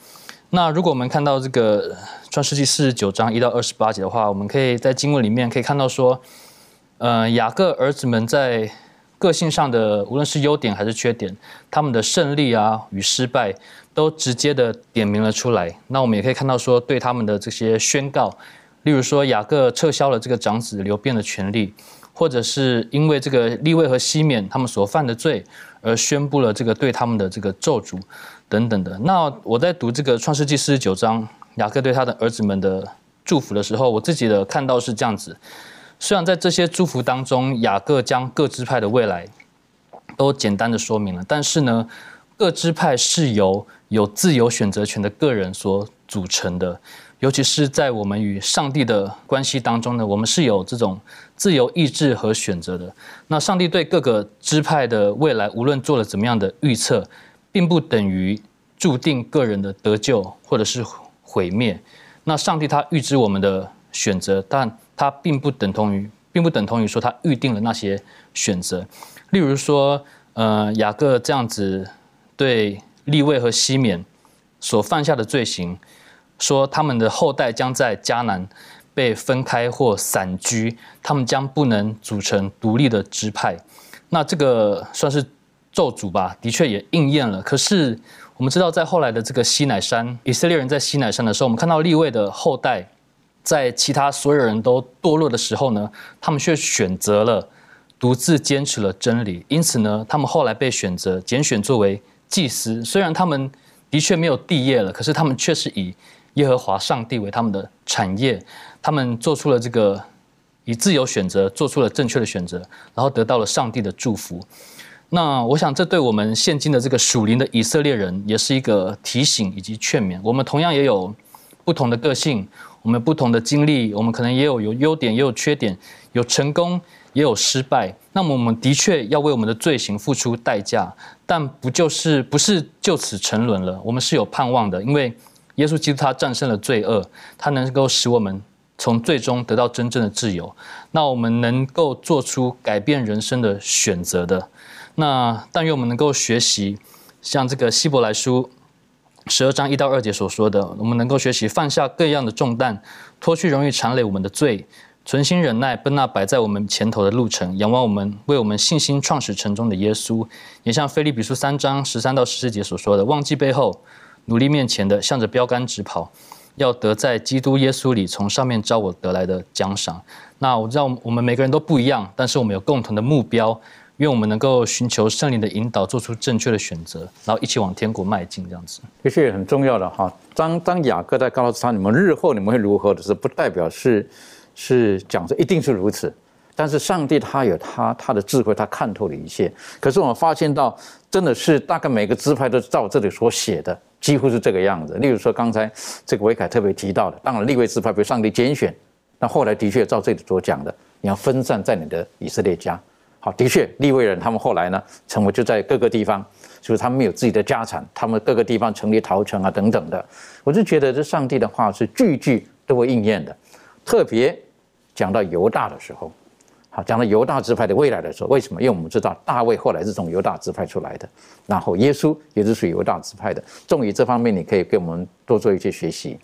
那如果我们看到这个创世纪四十九章一到二十八节的话，我们可以在经文里面可以看到说，呃，雅各儿子们在个性上的无论是优点还是缺点，他们的胜利啊与失败都直接的点明了出来。那我们也可以看到说，对他们的这些宣告，例如说雅各撤销了这个长子流变的权利，或者是因为这个利位和西缅他们所犯的罪而宣布了这个对他们的这个咒诅。等等的。那我在读这个创世纪四十九章，雅各对他的儿子们的祝福的时候，我自己的看到是这样子。虽然在这些祝福当中，雅各将各支派的未来都简单的说明了，但是呢，各支派是由有自由选择权的个人所组成的。尤其是在我们与上帝的关系当中呢，我们是有这种自由意志和选择的。那上帝对各个支派的未来，无论做了怎么样的预测。并不等于注定个人的得救或者是毁灭。那上帝他预知我们的选择，但他并不等同于，并不等同于说他预定了那些选择。例如说，呃，雅各这样子对利位和西缅所犯下的罪行，说他们的后代将在迦南被分开或散居，他们将不能组成独立的支派。那这个算是。咒诅吧，的确也应验了。可是我们知道，在后来的这个西乃山，以色列人在西乃山的时候，我们看到立位的后代，在其他所有人都堕落的时候呢，他们却选择了独自坚持了真理。因此呢，他们后来被选择拣选作为祭司。虽然他们的确没有地业了，可是他们却是以耶和华上帝为他们的产业。他们做出了这个以自由选择，做出了正确的选择，然后得到了上帝的祝福。那我想，这对我们现今的这个属灵的以色列人，也是一个提醒以及劝勉。我们同样也有不同的个性，我们不同的经历，我们可能也有有优点，也有缺点，有成功，也有失败。那么，我们的确要为我们的罪行付出代价，但不就是不是就此沉沦了？我们是有盼望的，因为耶稣基督他战胜了罪恶，他能够使我们从最终得到真正的自由。那我们能够做出改变人生的选择的。那但愿我们能够学习，像这个希伯来书十二章一到二节所说的，我们能够学习放下各样的重担，脱去容易缠累我们的罪，存心忍耐，奔那摆在我们前头的路程，仰望我们为我们信心创始成终的耶稣。也像菲利比书三章十三到十四节所说的，忘记背后，努力面前的，向着标杆直跑，要得在基督耶稣里从上面招我得来的奖赏。那我知道我们每个人都不一样，但是我们有共同的目标。愿我们能够寻求圣灵的引导，做出正确的选择，然后一起往天国迈进，这样子。的确也很重要的哈。当当雅各在告诉他你们日后你们会如何的时候，不代表是是讲说一定是如此。但是上帝他有他他的智慧，他看透了一切。可是我们发现到，真的是大概每个支派都照这里所写的，几乎是这个样子。例如说刚才这个维凯特别提到的，当然立位支派被上帝拣选，但后来的确照这里所讲的，你要分散在你的以色列家。好，的确，利未人他们后来呢，成为就在各个地方，就是他们有自己的家产，他们各个地方成立陶城啊等等的。我就觉得这上帝的话是句句都会应验的。特别讲到犹大的时候，好，讲到犹大支派的未来的时候，为什么？因为我们知道大卫后来是从犹大支派出来的，然后耶稣也是属于犹大支派的。重于这方面，你可以给我们多做一些学习。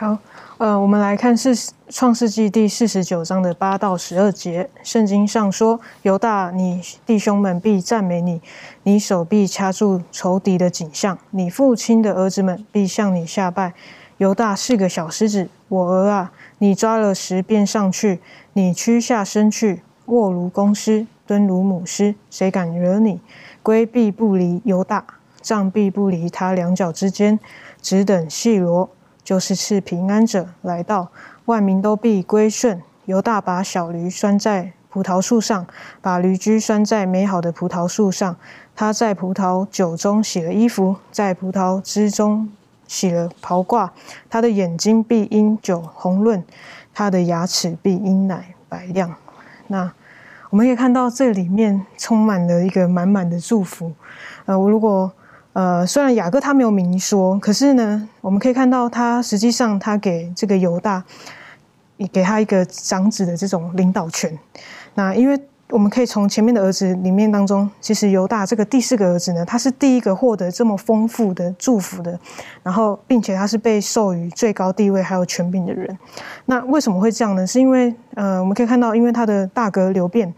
好。呃，我们来看是创世纪第四十九章的八到十二节。圣经上说：“犹大，你弟兄们必赞美你；你手臂掐住仇敌的景象；你父亲的儿子们必向你下拜。”犹大是个小狮子，我儿啊，你抓了石便上去，你屈下身去，卧如公狮，蹲如母狮，谁敢惹你？龟必不离犹大，杖必不离他两脚之间，只等细罗。就是赐平安者来到，万民都必归顺。犹大把小驴拴在葡萄树上，把驴驹拴在美好的葡萄树上。他在葡萄酒中洗了衣服，在葡萄汁中洗了袍褂。他的眼睛必因酒红润，他的牙齿必因奶白亮。那我们可以看到这里面充满了一个满满的祝福。呃，我如果呃，虽然雅各他没有明说，可是呢，我们可以看到他实际上他给这个犹大，给他一个长子的这种领导权。那因为。我们可以从前面的儿子里面当中，其实犹大这个第四个儿子呢，他是第一个获得这么丰富的祝福的，然后并且他是被授予最高地位还有权柄的人。那为什么会这样呢？是因为呃，我们可以看到，因为他的大哥刘辩，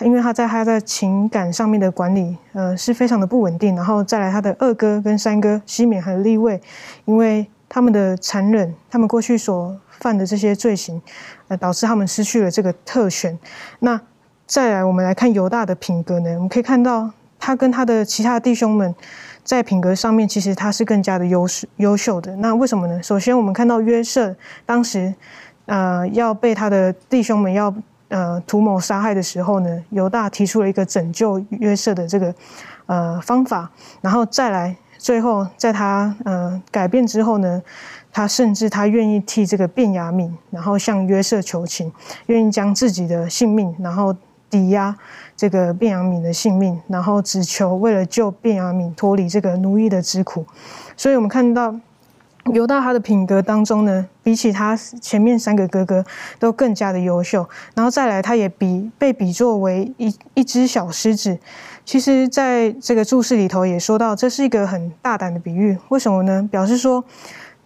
因为他在他在情感上面的管理呃是非常的不稳定，然后再来他的二哥跟三哥西缅和利位，因为他们的残忍，他们过去所犯的这些罪行，呃，导致他们失去了这个特权。那再来，我们来看犹大的品格呢。我们可以看到，他跟他的其他弟兄们在品格上面，其实他是更加的优势优秀的。那为什么呢？首先，我们看到约瑟当时，呃，要被他的弟兄们要呃图谋杀害的时候呢，犹大提出了一个拯救约瑟的这个呃方法。然后再来，最后在他呃改变之后呢，他甚至他愿意替这个卞雅敏，然后向约瑟求情，愿意将自己的性命，然后。抵押这个卞阳敏的性命，然后只求为了救卞雅敏脱离这个奴役的之苦，所以我们看到游到他的品格当中呢，比起他前面三个哥哥都更加的优秀。然后再来，他也比被比作为一一只小狮子。其实，在这个注释里头也说到，这是一个很大胆的比喻。为什么呢？表示说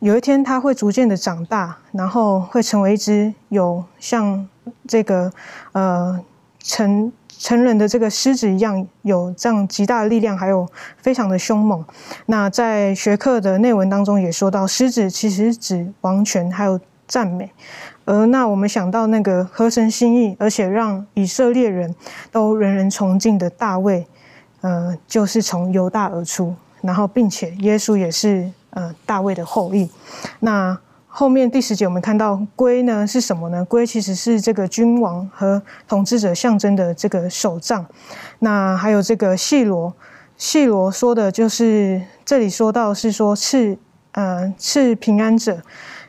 有一天他会逐渐的长大，然后会成为一只有像这个呃。成成人的这个狮子一样，有这样极大的力量，还有非常的凶猛。那在学课的内文当中也说到，狮子其实指王权还有赞美。而那我们想到那个合神心意，而且让以色列人都人人崇敬的大卫，呃，就是从犹大而出，然后并且耶稣也是呃大卫的后裔。那。后面第十节我们看到龟呢是什么呢？龟其实是这个君王和统治者象征的这个手杖。那还有这个细罗，细罗说的就是这里说到是说赐呃赐平安者。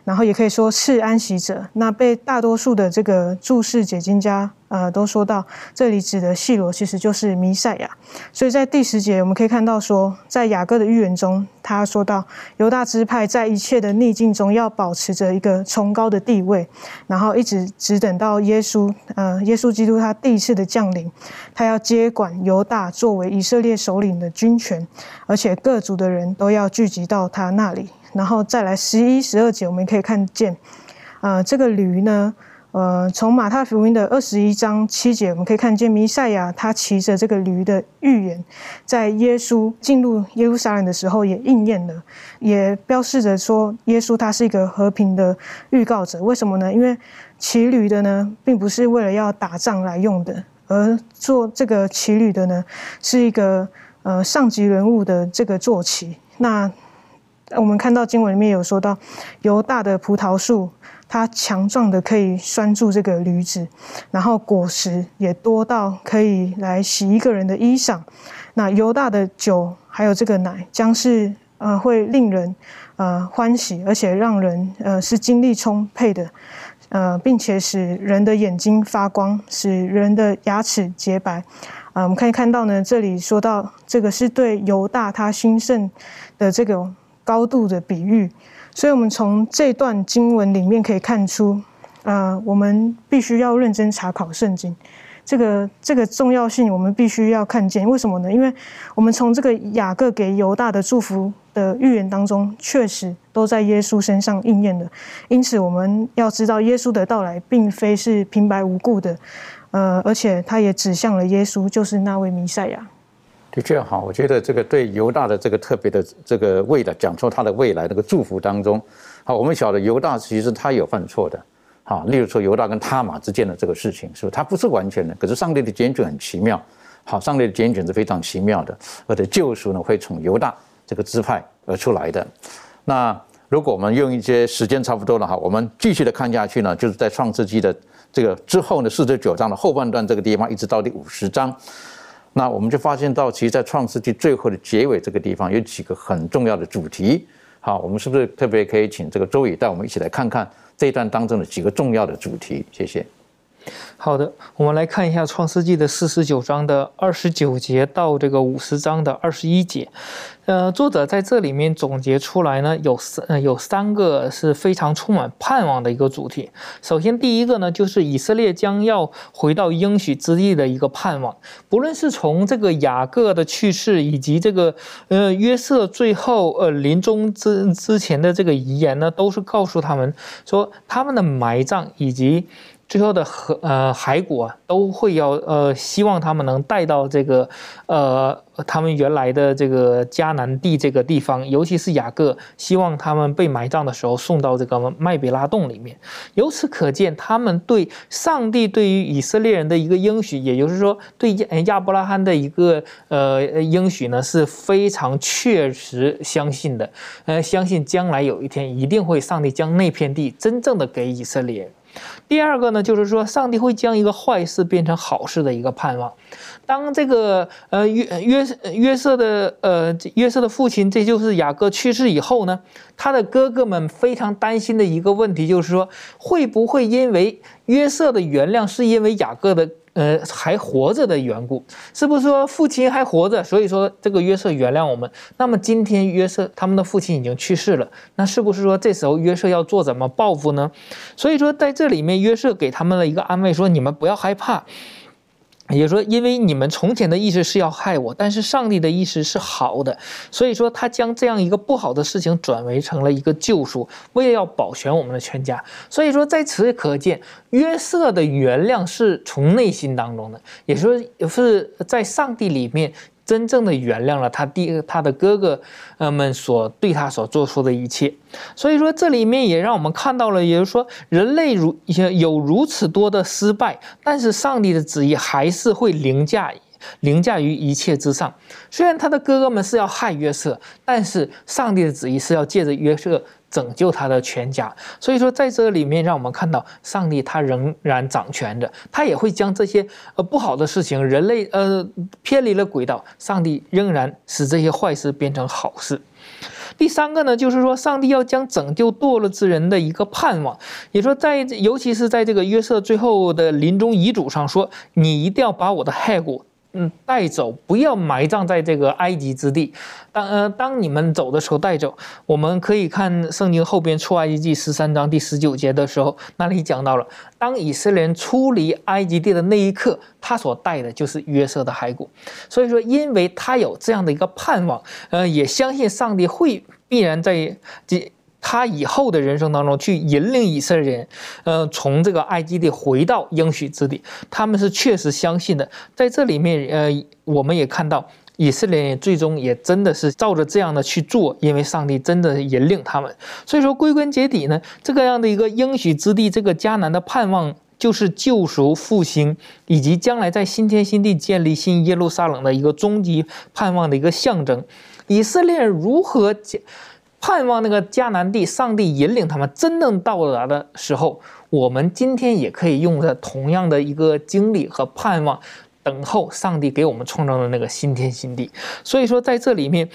然后也可以说是安息者。那被大多数的这个注释解经家呃都说到，这里指的细罗其实就是弥赛亚。所以在第十节我们可以看到说，在雅各的预言中，他说到犹大支派在一切的逆境中要保持着一个崇高的地位，然后一直只等到耶稣呃耶稣基督他第一次的降临，他要接管犹大作为以色列首领的军权，而且各族的人都要聚集到他那里。然后再来十一、十二节，我们可以看见，呃，这个驴呢，呃，从马太福音的二十一章七节，我们可以看见弥赛亚他骑着这个驴的预言，在耶稣进入耶路撒冷的时候也应验了，也标示着说，耶稣他是一个和平的预告者。为什么呢？因为骑驴的呢，并不是为了要打仗来用的，而做这个骑驴的呢，是一个呃上级人物的这个坐骑。那我们看到经文里面有说到，犹大的葡萄树，它强壮的可以拴住这个驴子，然后果实也多到可以来洗一个人的衣裳。那犹大的酒还有这个奶，将是呃会令人呃欢喜，而且让人呃是精力充沛的，呃，并且使人的眼睛发光，使人的牙齿洁白。啊，我们可以看到呢，这里说到这个是对犹大他兴盛的这个。高度的比喻，所以我们从这段经文里面可以看出，呃，我们必须要认真查考圣经，这个这个重要性我们必须要看见。为什么呢？因为我们从这个雅各给犹大的祝福的预言当中，确实都在耶稣身上应验了。因此，我们要知道耶稣的到来并非是平白无故的，呃，而且他也指向了耶稣就是那位弥赛亚。的确好，我觉得这个对犹大的这个特别的这个未来，讲出他的未来那个祝福当中，好，我们晓得犹大其实他有犯错的，好，例如说犹大跟他玛之间的这个事情，是不是？他不是完全的，可是上帝的拣选很奇妙，好，上帝的拣选是非常奇妙的，而且救赎呢会从犹大这个支派而出来的。那如果我们用一些时间差不多了哈，我们继续的看下去呢，就是在创世纪的这个之后呢，四十九章的后半段这个地方，一直到第五十章。那我们就发现到，其实，在创世纪最后的结尾这个地方，有几个很重要的主题。好，我们是不是特别可以请这个周宇带我们一起来看看这一段当中的几个重要的主题？谢谢。好的，我们来看一下《创世纪》的四十九章的二十九节到这个五十章的二十一节。呃，作者在这里面总结出来呢，有三呃有三个是非常充满盼望的一个主题。首先，第一个呢，就是以色列将要回到应许之地的一个盼望。不论是从这个雅各的去世，以及这个呃约瑟最后呃临终之之前的这个遗言呢，都是告诉他们说，他们的埋葬以及。最后的河呃骸骨啊，都会要呃希望他们能带到这个呃他们原来的这个迦南地这个地方，尤其是雅各，希望他们被埋葬的时候送到这个麦比拉洞里面。由此可见，他们对上帝对于以色列人的一个应许，也就是说对亚亚伯拉罕的一个呃应许呢，是非常确实相信的。呃，相信将来有一天一定会上帝将那片地真正的给以色列人。第二个呢，就是说上帝会将一个坏事变成好事的一个盼望。当这个呃约约约瑟的呃约瑟的父亲，这就是雅各去世以后呢，他的哥哥们非常担心的一个问题就是说，会不会因为约瑟的原谅是因为雅各的？呃，还活着的缘故，是不是说父亲还活着，所以说这个约瑟原谅我们？那么今天约瑟他们的父亲已经去世了，那是不是说这时候约瑟要做怎么报复呢？所以说在这里面，约瑟给他们了一个安慰，说你们不要害怕。也就说，因为你们从前的意识是要害我，但是上帝的意识是好的，所以说他将这样一个不好的事情转为成了一个救赎，为了要保全我们的全家。所以说，在此可见，约瑟的原谅是从内心当中的，也说是在上帝里面。真正的原谅了他弟他的哥哥，呃们所对他所做出的一切，所以说这里面也让我们看到了，也就是说人类如有如此多的失败，但是上帝的旨意还是会凌驾凌驾于一切之上。虽然他的哥哥们是要害约瑟，但是上帝的旨意是要借着约瑟。拯救他的全家，所以说在这里面，让我们看到上帝他仍然掌权着，他也会将这些呃不好的事情，人类呃偏离了轨道，上帝仍然使这些坏事变成好事。第三个呢，就是说上帝要将拯救堕落之人的一个盼望，也说在尤其是在这个约瑟最后的临终遗嘱上说，你一定要把我的骸骨。嗯，带走，不要埋葬在这个埃及之地。当呃，当你们走的时候带走。我们可以看圣经后边出埃及记十三章第十九节的时候，那里讲到了，当以色列人出离埃及地的那一刻，他所带的就是约瑟的骸骨。所以说，因为他有这样的一个盼望，呃，也相信上帝会必然在这。他以后的人生当中去引领以色列人，呃，从这个埃及地回到应许之地，他们是确实相信的。在这里面，呃，我们也看到以色列人最终也真的是照着这样的去做，因为上帝真的引领他们。所以说，归根结底呢，这个样的一个应许之地，这个迦南的盼望，就是救赎复兴，以及将来在新天新地建立新耶路撒冷的一个终极盼望的一个象征。以色列如何建盼望那个迦南地，上帝引领他们真正到达的时候，我们今天也可以用着同样的一个经历和盼望，等候上帝给我们创造的那个新天新地。所以说，在这里面，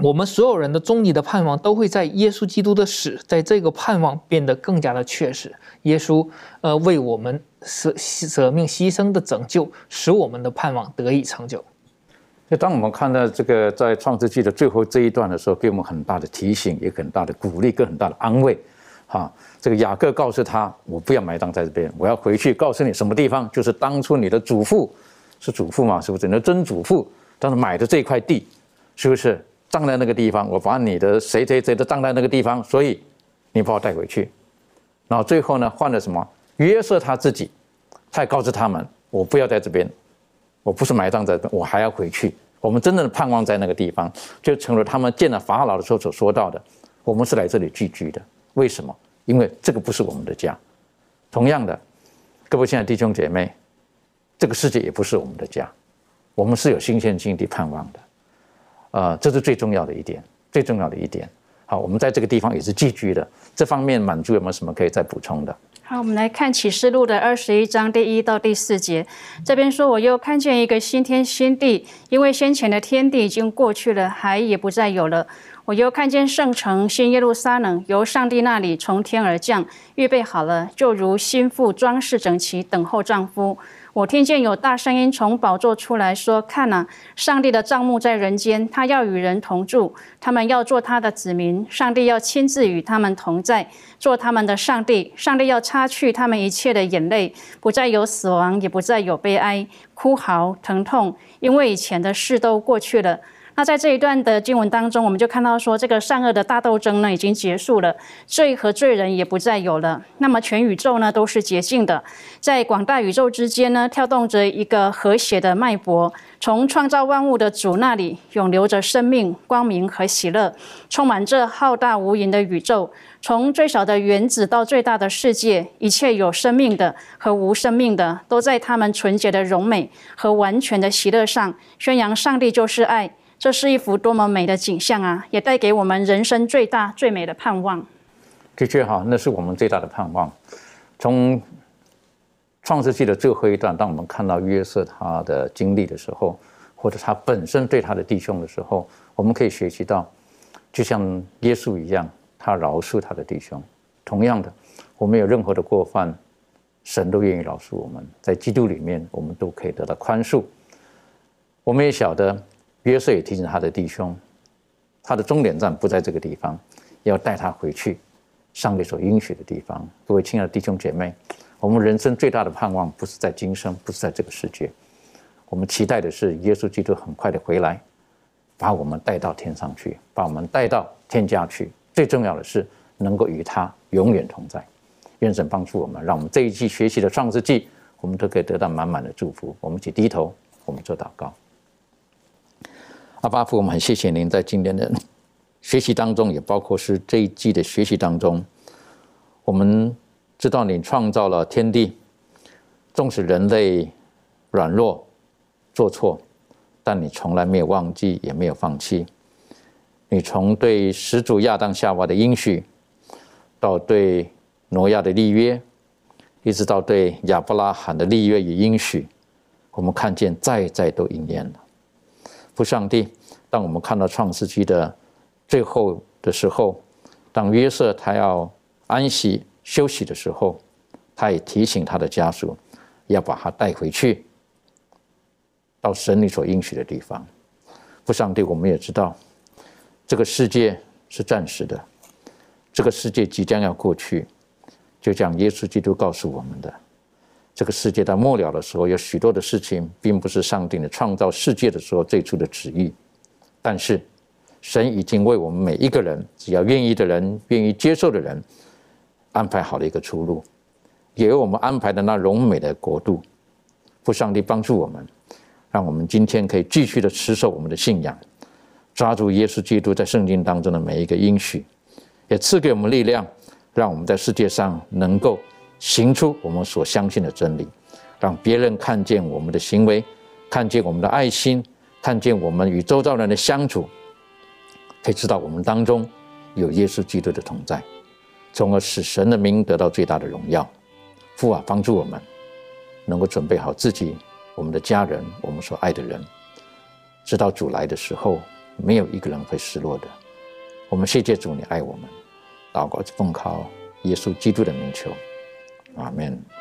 我们所有人的终极的盼望，都会在耶稣基督的死，在这个盼望变得更加的确实。耶稣，呃，为我们舍舍命牺牲的拯救，使我们的盼望得以成就。就当我们看到这个在创世纪的最后这一段的时候，给我们很大的提醒，也很大的鼓励，跟很大的安慰。哈，这个雅各告诉他：“我不要埋葬在这边，我要回去告诉你什么地方，就是当初你的祖父是祖父嘛，是不是？你的曾祖父当时买的这块地，是不是葬在那个地方？我把你的谁谁谁都葬在那个地方，所以你把我带回去。然后最后呢，换了什么？约瑟他自己，他也告诉他们：我不要在这边。”我不是埋葬在，我还要回去。我们真正的盼望在那个地方，就成了他们见了法老的时候所说到的：我们是来这里聚居的。为什么？因为这个不是我们的家。同样的，各位亲爱的弟兄姐妹，这个世界也不是我们的家。我们是有新鲜境地盼望的，啊，这是最重要的一点，最重要的一点。好，我们在这个地方也是寄居的。这方面满足有没有什么可以再补充的？好，我们来看启示录的二十一章第一到第四节。这边说，我又看见一个新天新地，因为先前的天地已经过去了，海也不再有了。我又看见圣城新耶路撒冷由上帝那里从天而降，预备好了，就如新妇装饰整齐，等候丈夫。我听见有大声音从宝座出来说：“看啊，上帝的帐幕在人间，他要与人同住，他们要做他的子民，上帝要亲自与他们同在，做他们的上帝。上帝要擦去他们一切的眼泪，不再有死亡，也不再有悲哀、哭嚎、疼痛，因为以前的事都过去了。”那在这一段的经文当中，我们就看到说，这个善恶的大斗争呢已经结束了，罪和罪人也不再有了。那么全宇宙呢都是洁净的，在广大宇宙之间呢跳动着一个和谐的脉搏，从创造万物的主那里涌流着生命、光明和喜乐，充满这浩大无垠的宇宙。从最小的原子到最大的世界，一切有生命的和无生命的，都在他们纯洁的荣美和完全的喜乐上宣扬上帝就是爱。这是一幅多么美的景象啊！也带给我们人生最大最美的盼望。的确哈，那是我们最大的盼望。从创世纪的最后一段，当我们看到约瑟他的经历的时候，或者他本身对他的弟兄的时候，我们可以学习到，就像耶稣一样，他饶恕他的弟兄。同样的，我们有任何的过犯，神都愿意饶恕我们。在基督里面，我们都可以得到宽恕。我们也晓得。约瑟也提醒他的弟兄，他的终点站不在这个地方，要带他回去上帝所应许的地方。各位亲爱的弟兄姐妹，我们人生最大的盼望不是在今生，不是在这个世界，我们期待的是耶稣基督很快的回来，把我们带到天上去，把我们带到天家去。最重要的是能够与他永远同在。愿神帮助我们，让我们这一季学习的创世纪，我们都可以得到满满的祝福。我们一起低头，我们做祷告。阿巴父，我们很谢谢您在今天的 学习当中，也包括是这一季的学习当中，我们知道你创造了天地，纵使人类软弱做错，但你从来没有忘记，也没有放弃。你从对始祖亚当夏娃的应许，到对挪亚的立约，一直到对亚伯拉罕的立约与应许，我们看见再再都应验了。父上帝。当我们看到创世纪的最后的时候，当约瑟他要安息休息的时候，他也提醒他的家属要把他带回去，到神你所应许的地方。父上帝，我们也知道这个世界是暂时的，这个世界即将要过去，就像耶稣基督告诉我们的，这个世界在末了的时候，有许多的事情并不是上帝的创造世界的时候最初的旨意。但是，神已经为我们每一个人，只要愿意的人、愿意接受的人，安排好了一个出路，也为我们安排的那荣美的国度。不上帝帮助我们，让我们今天可以继续的持守我们的信仰，抓住耶稣基督在圣经当中的每一个应许，也赐给我们力量，让我们在世界上能够行出我们所相信的真理，让别人看见我们的行为，看见我们的爱心。看见我们与周遭人的相处，可以知道我们当中有耶稣基督的同在，从而使神的名得到最大的荣耀。父啊，帮助我们能够准备好自己、我们的家人、我们所爱的人，直到主来的时候，没有一个人会失落的。我们谢谢主，你爱我们。祷告奉靠耶稣基督的名求，阿门。